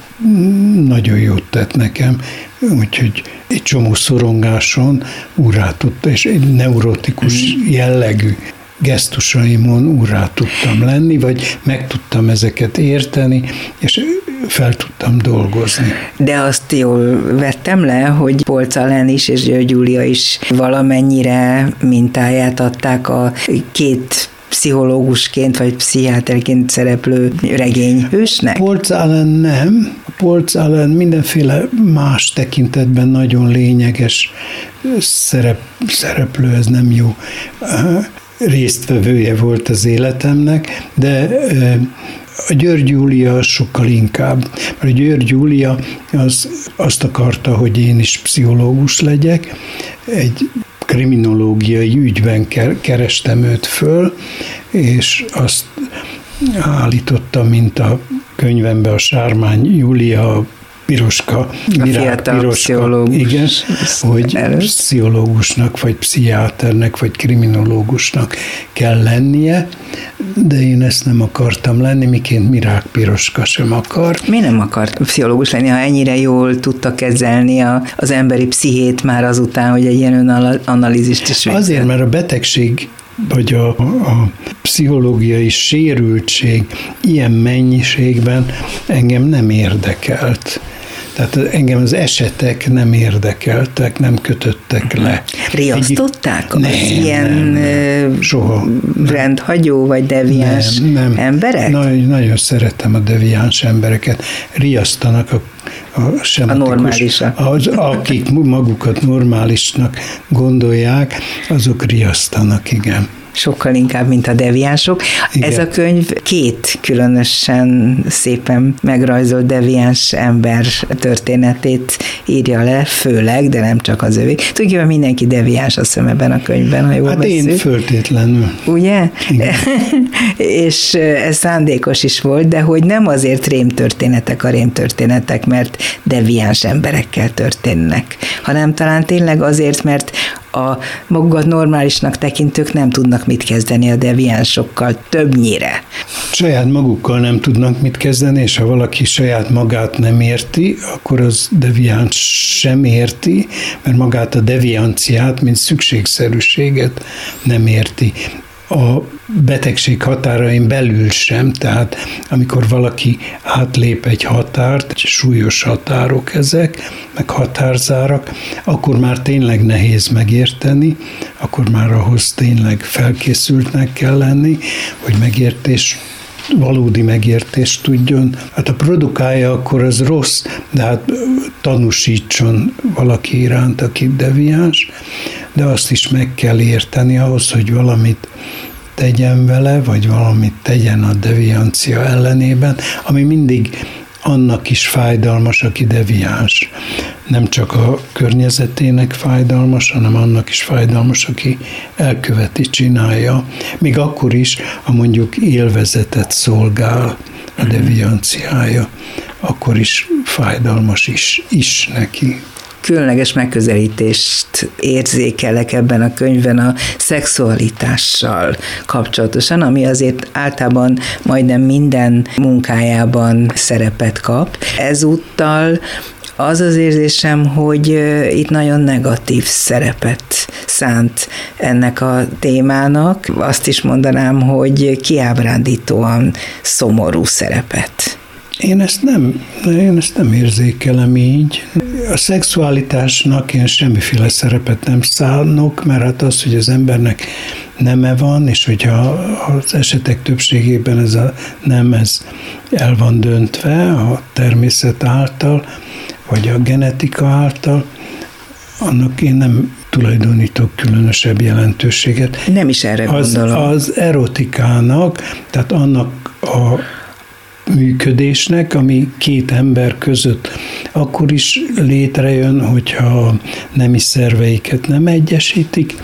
[SPEAKER 2] nagyon jót tett nekem, úgyhogy egy csomó szorongáson úrá tudta, és egy neurotikus jellegű gesztusaimon úrá tudtam lenni, vagy meg tudtam ezeket érteni, és fel tudtam dolgozni.
[SPEAKER 1] De azt jól vettem le, hogy Polcalen is és György Júlia is valamennyire mintáját adták a két pszichológusként vagy pszichiáterként szereplő regényhősnek?
[SPEAKER 2] Polc Allen nem. Polc Allen mindenféle más tekintetben nagyon lényeges szerep, szereplő, ez nem jó résztvevője volt az életemnek, de a György Júlia sokkal inkább, mert a György Júlia az, azt akarta, hogy én is pszichológus legyek, egy kriminológiai ügyben kerestem őt föl, és azt állította, mint a könyvemben a Sármány Júlia piroska, virág piroska, igen, hogy előtt. pszichológusnak, vagy pszichiáternek, vagy kriminológusnak kell lennie, de én ezt nem akartam lenni, miként Mirák Piroska sem akar.
[SPEAKER 1] Mi nem akart pszichológus lenni, ha ennyire jól tudta kezelni a, az emberi pszichét már azután, hogy egy ilyen önanalízist is
[SPEAKER 2] végzett? Azért, mert a betegség vagy a, a pszichológiai sérültség ilyen mennyiségben engem nem érdekelt. Tehát engem az esetek nem érdekeltek, nem kötöttek le.
[SPEAKER 1] Riasztották Egy, az nem, ilyen nem, nem, soha. rendhagyó vagy deviáns nem, nem. emberek?
[SPEAKER 2] Nagyon, nagyon szeretem a deviáns embereket. Riasztanak a a sematikus, a az, akik magukat normálisnak gondolják, azok riasztanak, igen
[SPEAKER 1] sokkal inkább, mint a deviánsok. Igen. Ez a könyv két különösen szépen megrajzolt deviáns ember történetét írja le, főleg, de nem csak az övé. Tulajdonképpen mindenki deviáns, hiszem ebben a könyvben, ha jól
[SPEAKER 2] Hát beszél. én föltétlenül.
[SPEAKER 1] Ugye? és ez szándékos is volt, de hogy nem azért rémtörténetek a rémtörténetek, mert deviáns emberekkel történnek, hanem talán tényleg azért, mert a magukat normálisnak tekintők nem tudnak mit kezdeni a deviánsokkal többnyire.
[SPEAKER 2] Saját magukkal nem tudnak mit kezdeni, és ha valaki saját magát nem érti, akkor az deviáns sem érti, mert magát a devianciát, mint szükségszerűséget nem érti a betegség határain belül sem, tehát amikor valaki átlép egy határt, súlyos határok ezek, meg határzárak, akkor már tényleg nehéz megérteni, akkor már ahhoz tényleg felkészültnek kell lenni, hogy megértés valódi megértést tudjon. Hát a produkálja, akkor az rossz, de hát tanúsítson valaki iránt, aki deviáns, de azt is meg kell érteni ahhoz, hogy valamit tegyen vele, vagy valamit tegyen a deviancia ellenében, ami mindig annak is fájdalmas, aki deviáns. Nem csak a környezetének fájdalmas, hanem annak is fájdalmas, aki elköveti, csinálja. Még akkor is, ha mondjuk élvezetet szolgál a devianciája, akkor is fájdalmas is, is neki
[SPEAKER 1] különleges megközelítést érzékelek ebben a könyvben a szexualitással kapcsolatosan, ami azért általában majdnem minden munkájában szerepet kap. Ezúttal az az érzésem, hogy itt nagyon negatív szerepet szánt ennek a témának. Azt is mondanám, hogy kiábrándítóan szomorú szerepet.
[SPEAKER 2] Én ezt nem, én ezt nem érzékelem így. A szexualitásnak én semmiféle szerepet nem szánok, mert hát az, hogy az embernek neme van, és hogyha az esetek többségében ez a nem, ez el van döntve a természet által, vagy a genetika által, annak én nem tulajdonítok különösebb jelentőséget.
[SPEAKER 1] Nem is erre
[SPEAKER 2] az,
[SPEAKER 1] gondolom.
[SPEAKER 2] Az erotikának, tehát annak a működésnek, ami két ember között akkor is létrejön, hogyha nemi szerveiket nem egyesítik,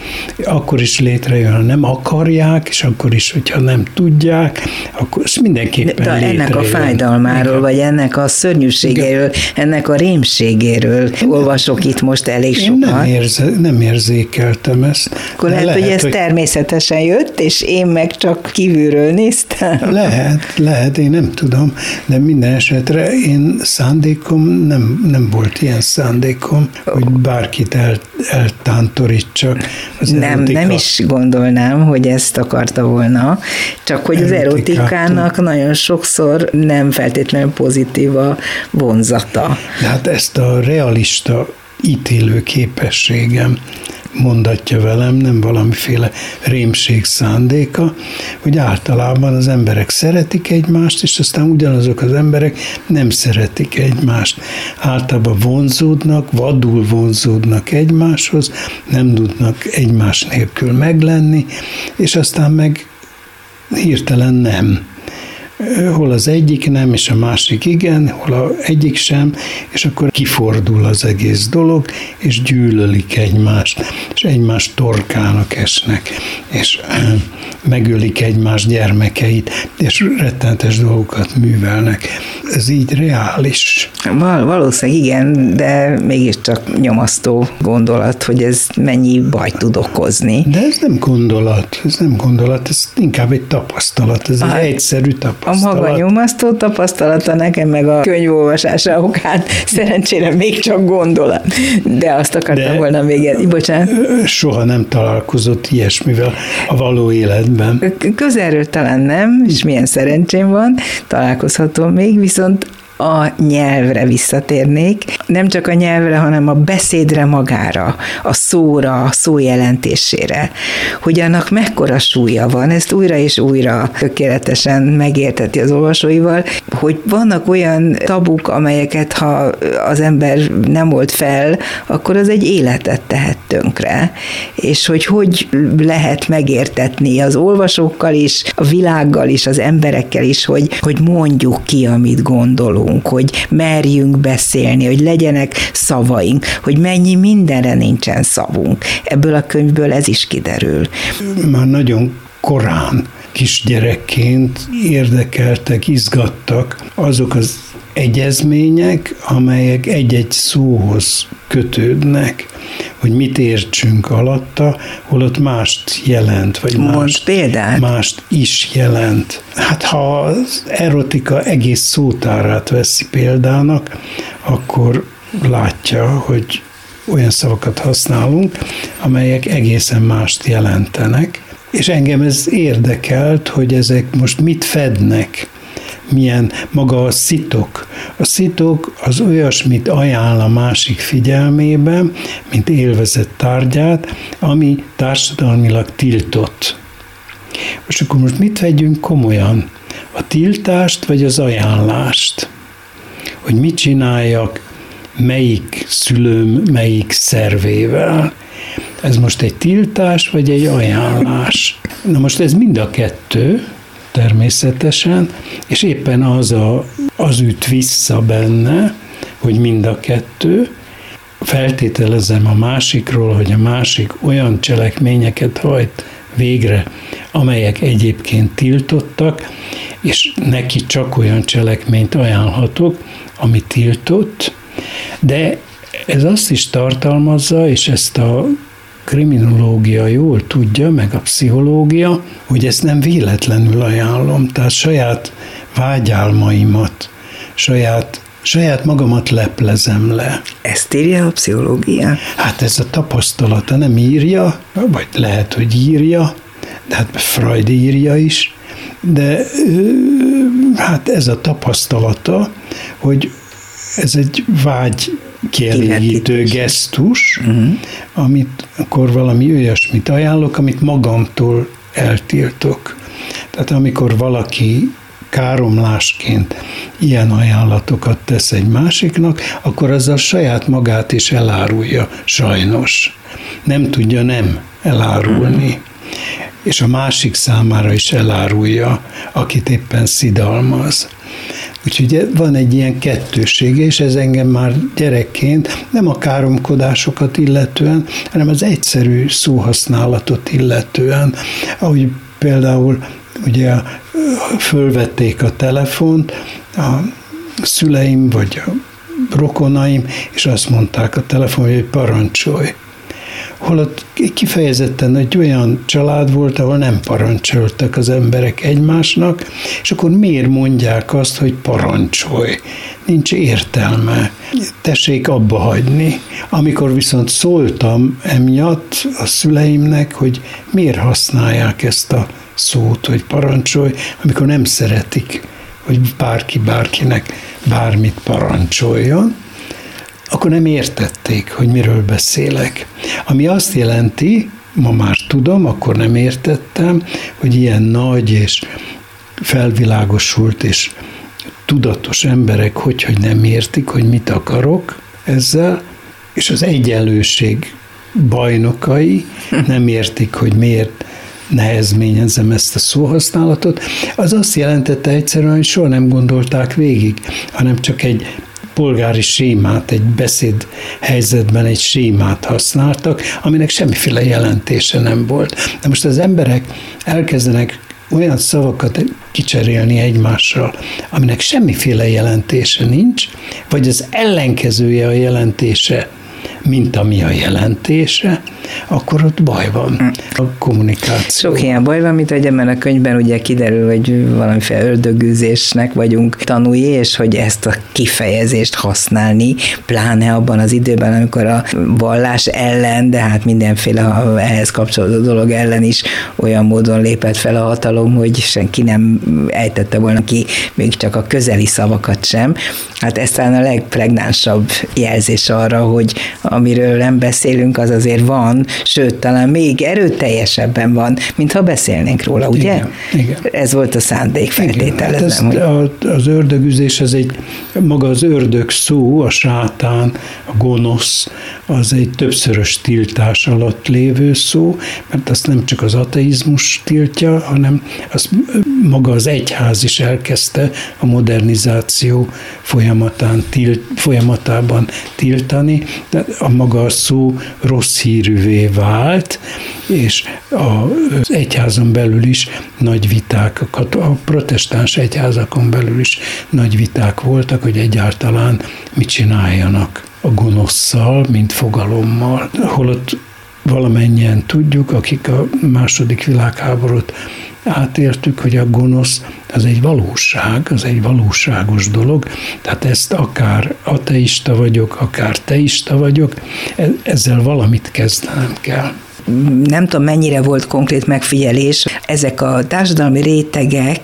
[SPEAKER 2] akkor is létrejön, ha nem akarják, és akkor is, hogyha nem tudják, akkor ez mindenképpen De, de
[SPEAKER 1] ennek létrejön. a fájdalmáról, Igen. vagy ennek a szörnyűségéről, Igen. ennek a rémségéről én olvasok itt most elég sokat.
[SPEAKER 2] Én nem, érze, nem érzékeltem ezt.
[SPEAKER 1] Akkor lehet, lehet, hogy ez hogy... természetesen jött, és én meg csak kívülről néztem.
[SPEAKER 2] Lehet, lehet, én nem tudom tudom, de minden esetre én szándékom, nem, nem volt ilyen szándékom, hogy bárkit el, eltántorítsak.
[SPEAKER 1] Az nem, erotika. nem is gondolnám, hogy ezt akarta volna, csak hogy az erotikának nagyon sokszor nem feltétlenül pozitív a vonzata.
[SPEAKER 2] De hát ezt a realista ítélő képességem mondatja velem, nem valamiféle rémség szándéka, hogy általában az emberek szeretik egymást, és aztán ugyanazok az emberek nem szeretik egymást. Általában vonzódnak, vadul vonzódnak egymáshoz, nem tudnak egymás nélkül meglenni, és aztán meg hirtelen nem hol az egyik nem, és a másik igen, hol a egyik sem, és akkor kifordul az egész dolog, és gyűlölik egymást, és egymás torkának esnek, és megölik egymás gyermekeit, és rettentes dolgokat művelnek. Ez így reális.
[SPEAKER 1] Val- valószínűleg igen, de mégiscsak nyomasztó gondolat, hogy ez mennyi baj tud okozni.
[SPEAKER 2] De ez nem gondolat, ez nem gondolat, ez inkább egy tapasztalat, ez egy egyszerű tapasztalat
[SPEAKER 1] a maga nyomasztó tapasztalata nekem meg a könyvolvasása okán szerencsére még csak gondolat. De azt akartam De volna még, bocsánat.
[SPEAKER 2] Soha nem találkozott ilyesmivel a való életben.
[SPEAKER 1] Közelről talán nem, és milyen szerencsém van, találkozhatom még, viszont a nyelvre visszatérnék. Nem csak a nyelvre, hanem a beszédre magára, a szóra, a szó jelentésére. Hogy annak mekkora súlya van, ezt újra és újra tökéletesen megérteti az olvasóival, hogy vannak olyan tabuk, amelyeket ha az ember nem volt fel, akkor az egy életet tehet tönkre. És hogy hogy lehet megértetni az olvasókkal is, a világgal is, az emberekkel is, hogy, hogy mondjuk ki, amit gondolunk szavunk, hogy merjünk beszélni, hogy legyenek szavaink, hogy mennyi mindenre nincsen szavunk. Ebből a könyvből ez is kiderül.
[SPEAKER 2] Már nagyon korán kisgyerekként érdekeltek, izgattak azok az egyezmények, amelyek egy-egy szóhoz kötődnek, hogy mit értsünk alatta, holott mást jelent, vagy mást,
[SPEAKER 1] példát.
[SPEAKER 2] mást is jelent. Hát ha az erotika egész szótárát veszi példának, akkor látja, hogy olyan szavakat használunk, amelyek egészen mást jelentenek, és engem ez érdekelt, hogy ezek most mit fednek milyen maga a szitok. A szitok az olyasmit ajánl a másik figyelmébe, mint élvezett tárgyát, ami társadalmilag tiltott. Most akkor most mit vegyünk komolyan? A tiltást vagy az ajánlást? Hogy mit csináljak, melyik szülőm, melyik szervével? Ez most egy tiltás, vagy egy ajánlás? Na most ez mind a kettő, természetesen, és éppen az, a, az üt vissza benne, hogy mind a kettő, feltételezem a másikról, hogy a másik olyan cselekményeket hajt végre, amelyek egyébként tiltottak, és neki csak olyan cselekményt ajánlhatok, ami tiltott, de ez azt is tartalmazza, és ezt a kriminológia jól tudja, meg a pszichológia, hogy ezt nem véletlenül ajánlom, tehát saját vágyálmaimat, saját saját magamat leplezem le.
[SPEAKER 1] Ezt írja a pszichológia?
[SPEAKER 2] Hát ez a tapasztalata nem írja, vagy lehet, hogy írja, de hát Freud írja is, de hát ez a tapasztalata, hogy ez egy vágy kielégítő gesztus, uh-huh. amit akkor valami olyasmit ajánlok, amit magamtól eltiltok. Tehát amikor valaki káromlásként ilyen ajánlatokat tesz egy másiknak, akkor a saját magát is elárulja, sajnos. Nem tudja nem elárulni. És a másik számára is elárulja, akit éppen szidalmaz. Úgyhogy van egy ilyen kettőség, és ez engem már gyerekként nem a káromkodásokat illetően, hanem az egyszerű szóhasználatot illetően, ahogy például ugye fölvették a telefont, a szüleim vagy a rokonaim, és azt mondták a telefon, hogy parancsolj holott kifejezetten egy olyan család volt, ahol nem parancsoltak az emberek egymásnak, és akkor miért mondják azt, hogy parancsolj? Nincs értelme. Tessék abba hagyni. Amikor viszont szóltam emiatt a szüleimnek, hogy miért használják ezt a szót, hogy parancsolj, amikor nem szeretik, hogy bárki bárkinek bármit parancsoljon, akkor nem értették, hogy miről beszélek. Ami azt jelenti, ma már tudom, akkor nem értettem, hogy ilyen nagy és felvilágosult és tudatos emberek hogy, hogy nem értik, hogy mit akarok ezzel, és az egyenlőség bajnokai nem értik, hogy miért nehezményezem ezt a szóhasználatot, az azt jelentette egyszerűen, hogy soha nem gondolták végig, hanem csak egy polgári sémát, egy beszéd helyzetben egy sémát használtak, aminek semmiféle jelentése nem volt. De most az emberek elkezdenek olyan szavakat kicserélni egymással, aminek semmiféle jelentése nincs, vagy az ellenkezője a jelentése mint ami a jelentése, akkor ott baj van a kommunikáció.
[SPEAKER 1] Sok ilyen baj van, mint hogy ebben a könyvben ugye kiderül, hogy valamiféle ördögűzésnek vagyunk tanúi, és hogy ezt a kifejezést használni, pláne abban az időben, amikor a vallás ellen, de hát mindenféle ehhez kapcsolódó dolog ellen is olyan módon lépett fel a hatalom, hogy senki nem ejtette volna ki még csak a közeli szavakat sem. Hát ez talán a legpregnánsabb jelzés arra, hogy amiről nem beszélünk, az azért van, sőt, talán még erőteljesebben van, mintha beszélnénk róla, ugye?
[SPEAKER 2] Igen, igen.
[SPEAKER 1] Ez volt a szándék, feltételezem.
[SPEAKER 2] Hát hogy... az ördögüzés, az egy, maga az ördög szó, a sátán, a gonosz, az egy többszörös tiltás alatt lévő szó, mert azt nem csak az ateizmus tiltja, hanem az maga az egyház is elkezdte a modernizáció folyamatán, tilt, folyamatában tiltani, de a maga a szó rossz hírűvé vált, és az egyházon belül is nagy viták, a protestáns egyházakon belül is nagy viták voltak, hogy egyáltalán mit csináljanak a gonoszszal, mint fogalommal. Holott valamennyien tudjuk, akik a második világháborút átértük, hogy a gonosz az egy valóság, az egy valóságos dolog, tehát ezt akár ateista vagyok, akár teista vagyok, e- ezzel valamit kezdenem kell
[SPEAKER 1] nem tudom mennyire volt konkrét megfigyelés, ezek a társadalmi rétegek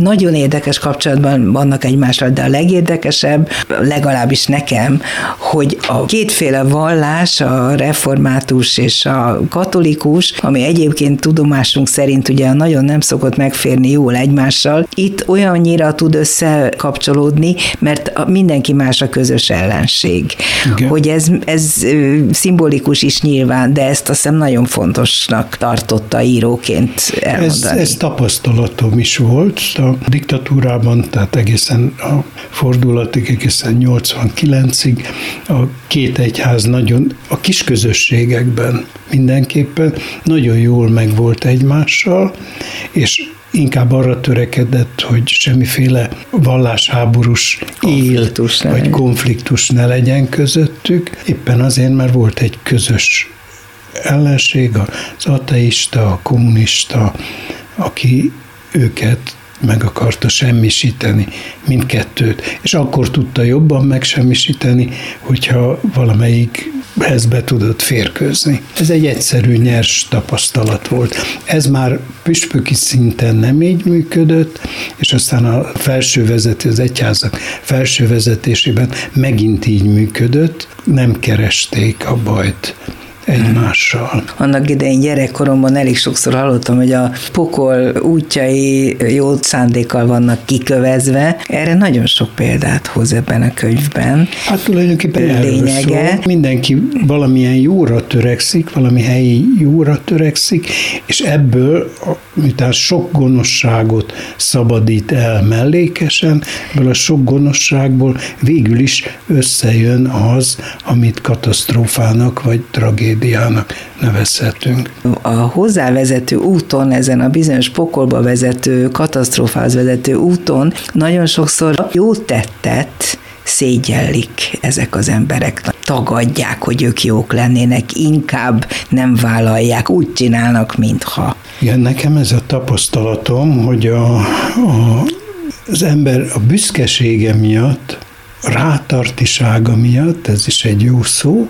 [SPEAKER 1] nagyon érdekes kapcsolatban vannak egymással, de a legérdekesebb, legalábbis nekem, hogy a kétféle vallás, a református és a katolikus, ami egyébként tudomásunk szerint ugye nagyon nem szokott megférni jól egymással, itt olyannyira tud összekapcsolódni, mert mindenki más a közös ellenség. Igen. Hogy ez, ez szimbolikus is nyilván, de ezt azt hiszem nagyon nagyon fontosnak tartotta íróként elmondani.
[SPEAKER 2] Ez, ez tapasztalatom is volt a diktatúrában, tehát egészen a fordulatig, egészen 89-ig a két egyház nagyon a kis közösségekben mindenképpen nagyon jól megvolt egymással, és inkább arra törekedett, hogy semmiféle vallásháborús konfliktus él, vagy legyen. konfliktus ne legyen közöttük, éppen azért, mert volt egy közös ellenség, az ateista, a kommunista, aki őket meg akarta semmisíteni, mindkettőt. És akkor tudta jobban megsemmisíteni, hogyha valamelyikhez be tudott férkőzni. Ez egy egyszerű, nyers tapasztalat volt. Ez már püspöki szinten nem így működött, és aztán a felső vezető, az egyházak felső vezetésében megint így működött, nem keresték a bajt egymással.
[SPEAKER 1] Annak idején gyerekkoromban elég sokszor hallottam, hogy a pokol útjai jó szándékkal vannak kikövezve. Erre nagyon sok példát hoz ebben a könyvben.
[SPEAKER 2] Hát tulajdonképpen lényege. Szól. Mindenki valamilyen jóra törekszik, valami helyi jóra törekszik, és ebből, miután sok gonoszságot szabadít el mellékesen, ebből a sok gonoszságból végül is összejön az, amit katasztrófának vagy tragédiának tragédiának nevezhetünk.
[SPEAKER 1] A hozzávezető úton, ezen a bizonyos pokolba vezető, katasztrófához vezető úton nagyon sokszor jót tettet, szégyellik ezek az emberek, tagadják, hogy ők jók lennének, inkább nem vállalják, úgy csinálnak, mintha.
[SPEAKER 2] Igen, nekem ez a tapasztalatom, hogy a, a, az ember a büszkesége miatt, rátartisága miatt, ez is egy jó szó,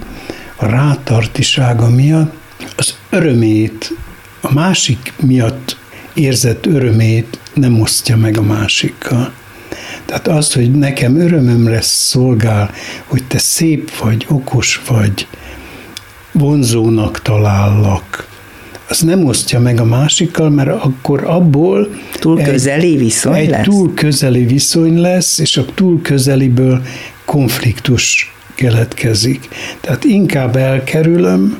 [SPEAKER 2] a rátartisága miatt az örömét, a másik miatt érzett örömét nem osztja meg a másikkal. Tehát az, hogy nekem örömömre szolgál, hogy te szép vagy, okos vagy, vonzónak talállak, az nem osztja meg a másikkal, mert akkor abból
[SPEAKER 1] túl közeli viszony
[SPEAKER 2] egy
[SPEAKER 1] lesz.
[SPEAKER 2] túl közeli viszony lesz, és a túl közeliből konfliktus keletkezik. Tehát inkább elkerülöm,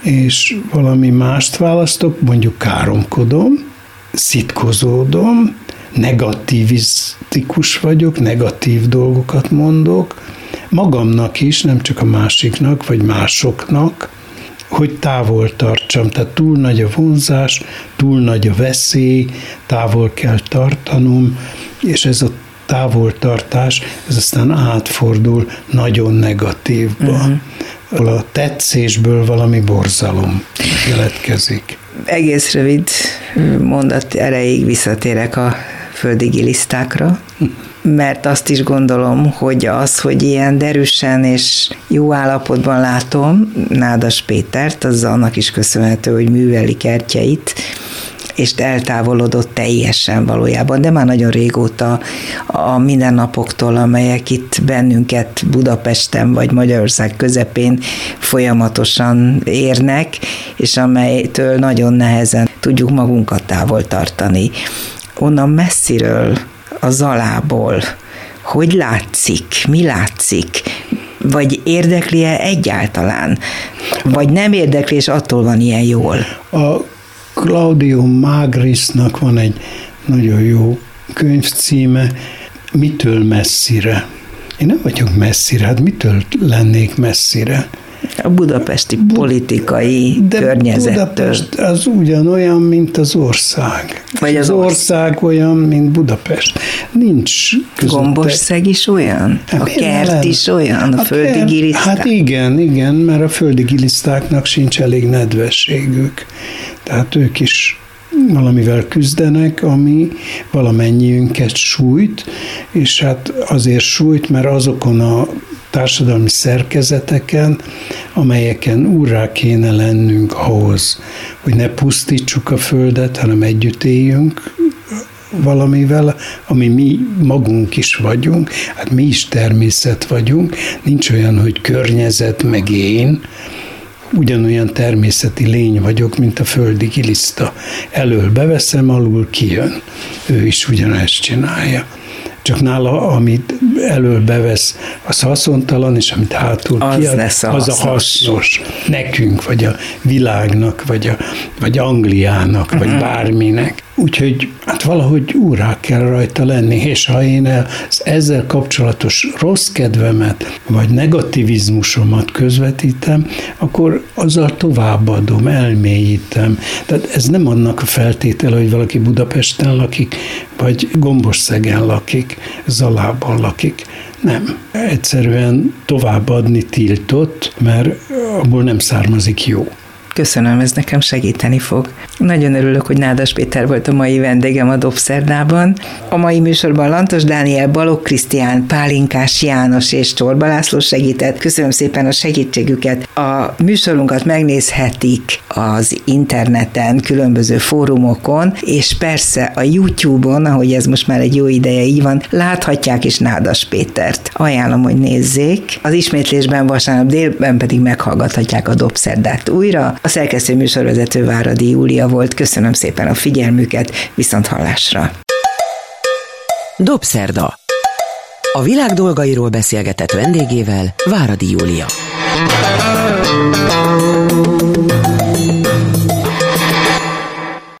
[SPEAKER 2] és valami mást választok, mondjuk káromkodom, szitkozódom, negativisztikus vagyok, negatív dolgokat mondok, magamnak is, nem csak a másiknak, vagy másoknak, hogy távol tartsam. Tehát túl nagy a vonzás, túl nagy a veszély, távol kell tartanom, és ez a távoltartás, ez aztán átfordul nagyon negatívba. Uh-huh. A tetszésből valami borzalom keletkezik.
[SPEAKER 1] Egész rövid mondat erejéig visszatérek a földi gilisztákra, mert azt is gondolom, hogy az, hogy ilyen derűsen és jó állapotban látom Nádas Pétert, az annak is köszönhető, hogy műveli kertjeit, és eltávolodott teljesen valójában, de már nagyon régóta a mindennapoktól, amelyek itt bennünket Budapesten vagy Magyarország közepén folyamatosan érnek, és amelytől nagyon nehezen tudjuk magunkat távol tartani. Onnan messziről, a zalából, hogy látszik, mi látszik, vagy érdekli-e egyáltalán, vagy nem érdekli, és attól van ilyen jól?
[SPEAKER 2] A Claudio Magrisnak van egy nagyon jó könyvcíme, Mitől messzire? Én nem vagyok messzire, hát mitől lennék messzire?
[SPEAKER 1] A budapesti politikai De környezettől.
[SPEAKER 2] Budapest az ugyanolyan, mint az ország.
[SPEAKER 1] Vagy az,
[SPEAKER 2] az ország, ország olyan, mint Budapest. Nincs
[SPEAKER 1] közötte. Gombország is olyan? Hát a kert ellen? is olyan? A, a földi kert, giliszták?
[SPEAKER 2] Hát igen, igen, mert a földi gilisztáknak sincs elég nedvességük. Tehát ők is valamivel küzdenek, ami valamennyiünket sújt, és hát azért sújt, mert azokon a társadalmi szerkezeteken, amelyeken úrrá kéne lennünk ahhoz, hogy ne pusztítsuk a Földet, hanem együtt éljünk valamivel, ami mi magunk is vagyunk, hát mi is természet vagyunk, nincs olyan, hogy környezet meg én, ugyanolyan természeti lény vagyok, mint a földi giliszta. Elől beveszem, alul kijön. Ő is ugyanezt csinálja. csak nála, amit elől bevesz, az haszontalan, és amit hátul
[SPEAKER 1] az kiad, lesz a
[SPEAKER 2] az hasznos. a hasznos. Nekünk, vagy a világnak, vagy, a, vagy Angliának, uh-huh. vagy mhm. bárminek. Úgyhogy hát valahogy úrá kell rajta lenni, és ha én az ezzel kapcsolatos rossz kedvemet, vagy negativizmusomat közvetítem, akkor azzal továbbadom, elmélyítem. Tehát ez nem annak a feltétele, hogy valaki Budapesten lakik, vagy Gombos-szegen lakik, Zalában lakik. Nem. Egyszerűen továbbadni tiltott, mert abból nem származik jó.
[SPEAKER 1] Köszönöm, ez nekem segíteni fog. Nagyon örülök, hogy Nádas Péter volt a mai vendégem a Dobszerdában. A mai műsorban Lantos Dániel, Balog Krisztián, Pálinkás János és Csorba László segített. Köszönöm szépen a segítségüket. A műsorunkat megnézhetik az interneten, különböző fórumokon, és persze a YouTube-on, ahogy ez most már egy jó ideje így van, láthatják is Nádas Pétert. Ajánlom, hogy nézzék. Az ismétlésben vasárnap délben pedig meghallgathatják a Dobszerdát újra. A szerkesztő műsorvezető Váradi Júlia volt. Köszönöm szépen a figyelmüket, viszont hallásra.
[SPEAKER 3] Dobszerda. A világ dolgairól beszélgetett vendégével Váradi Júlia.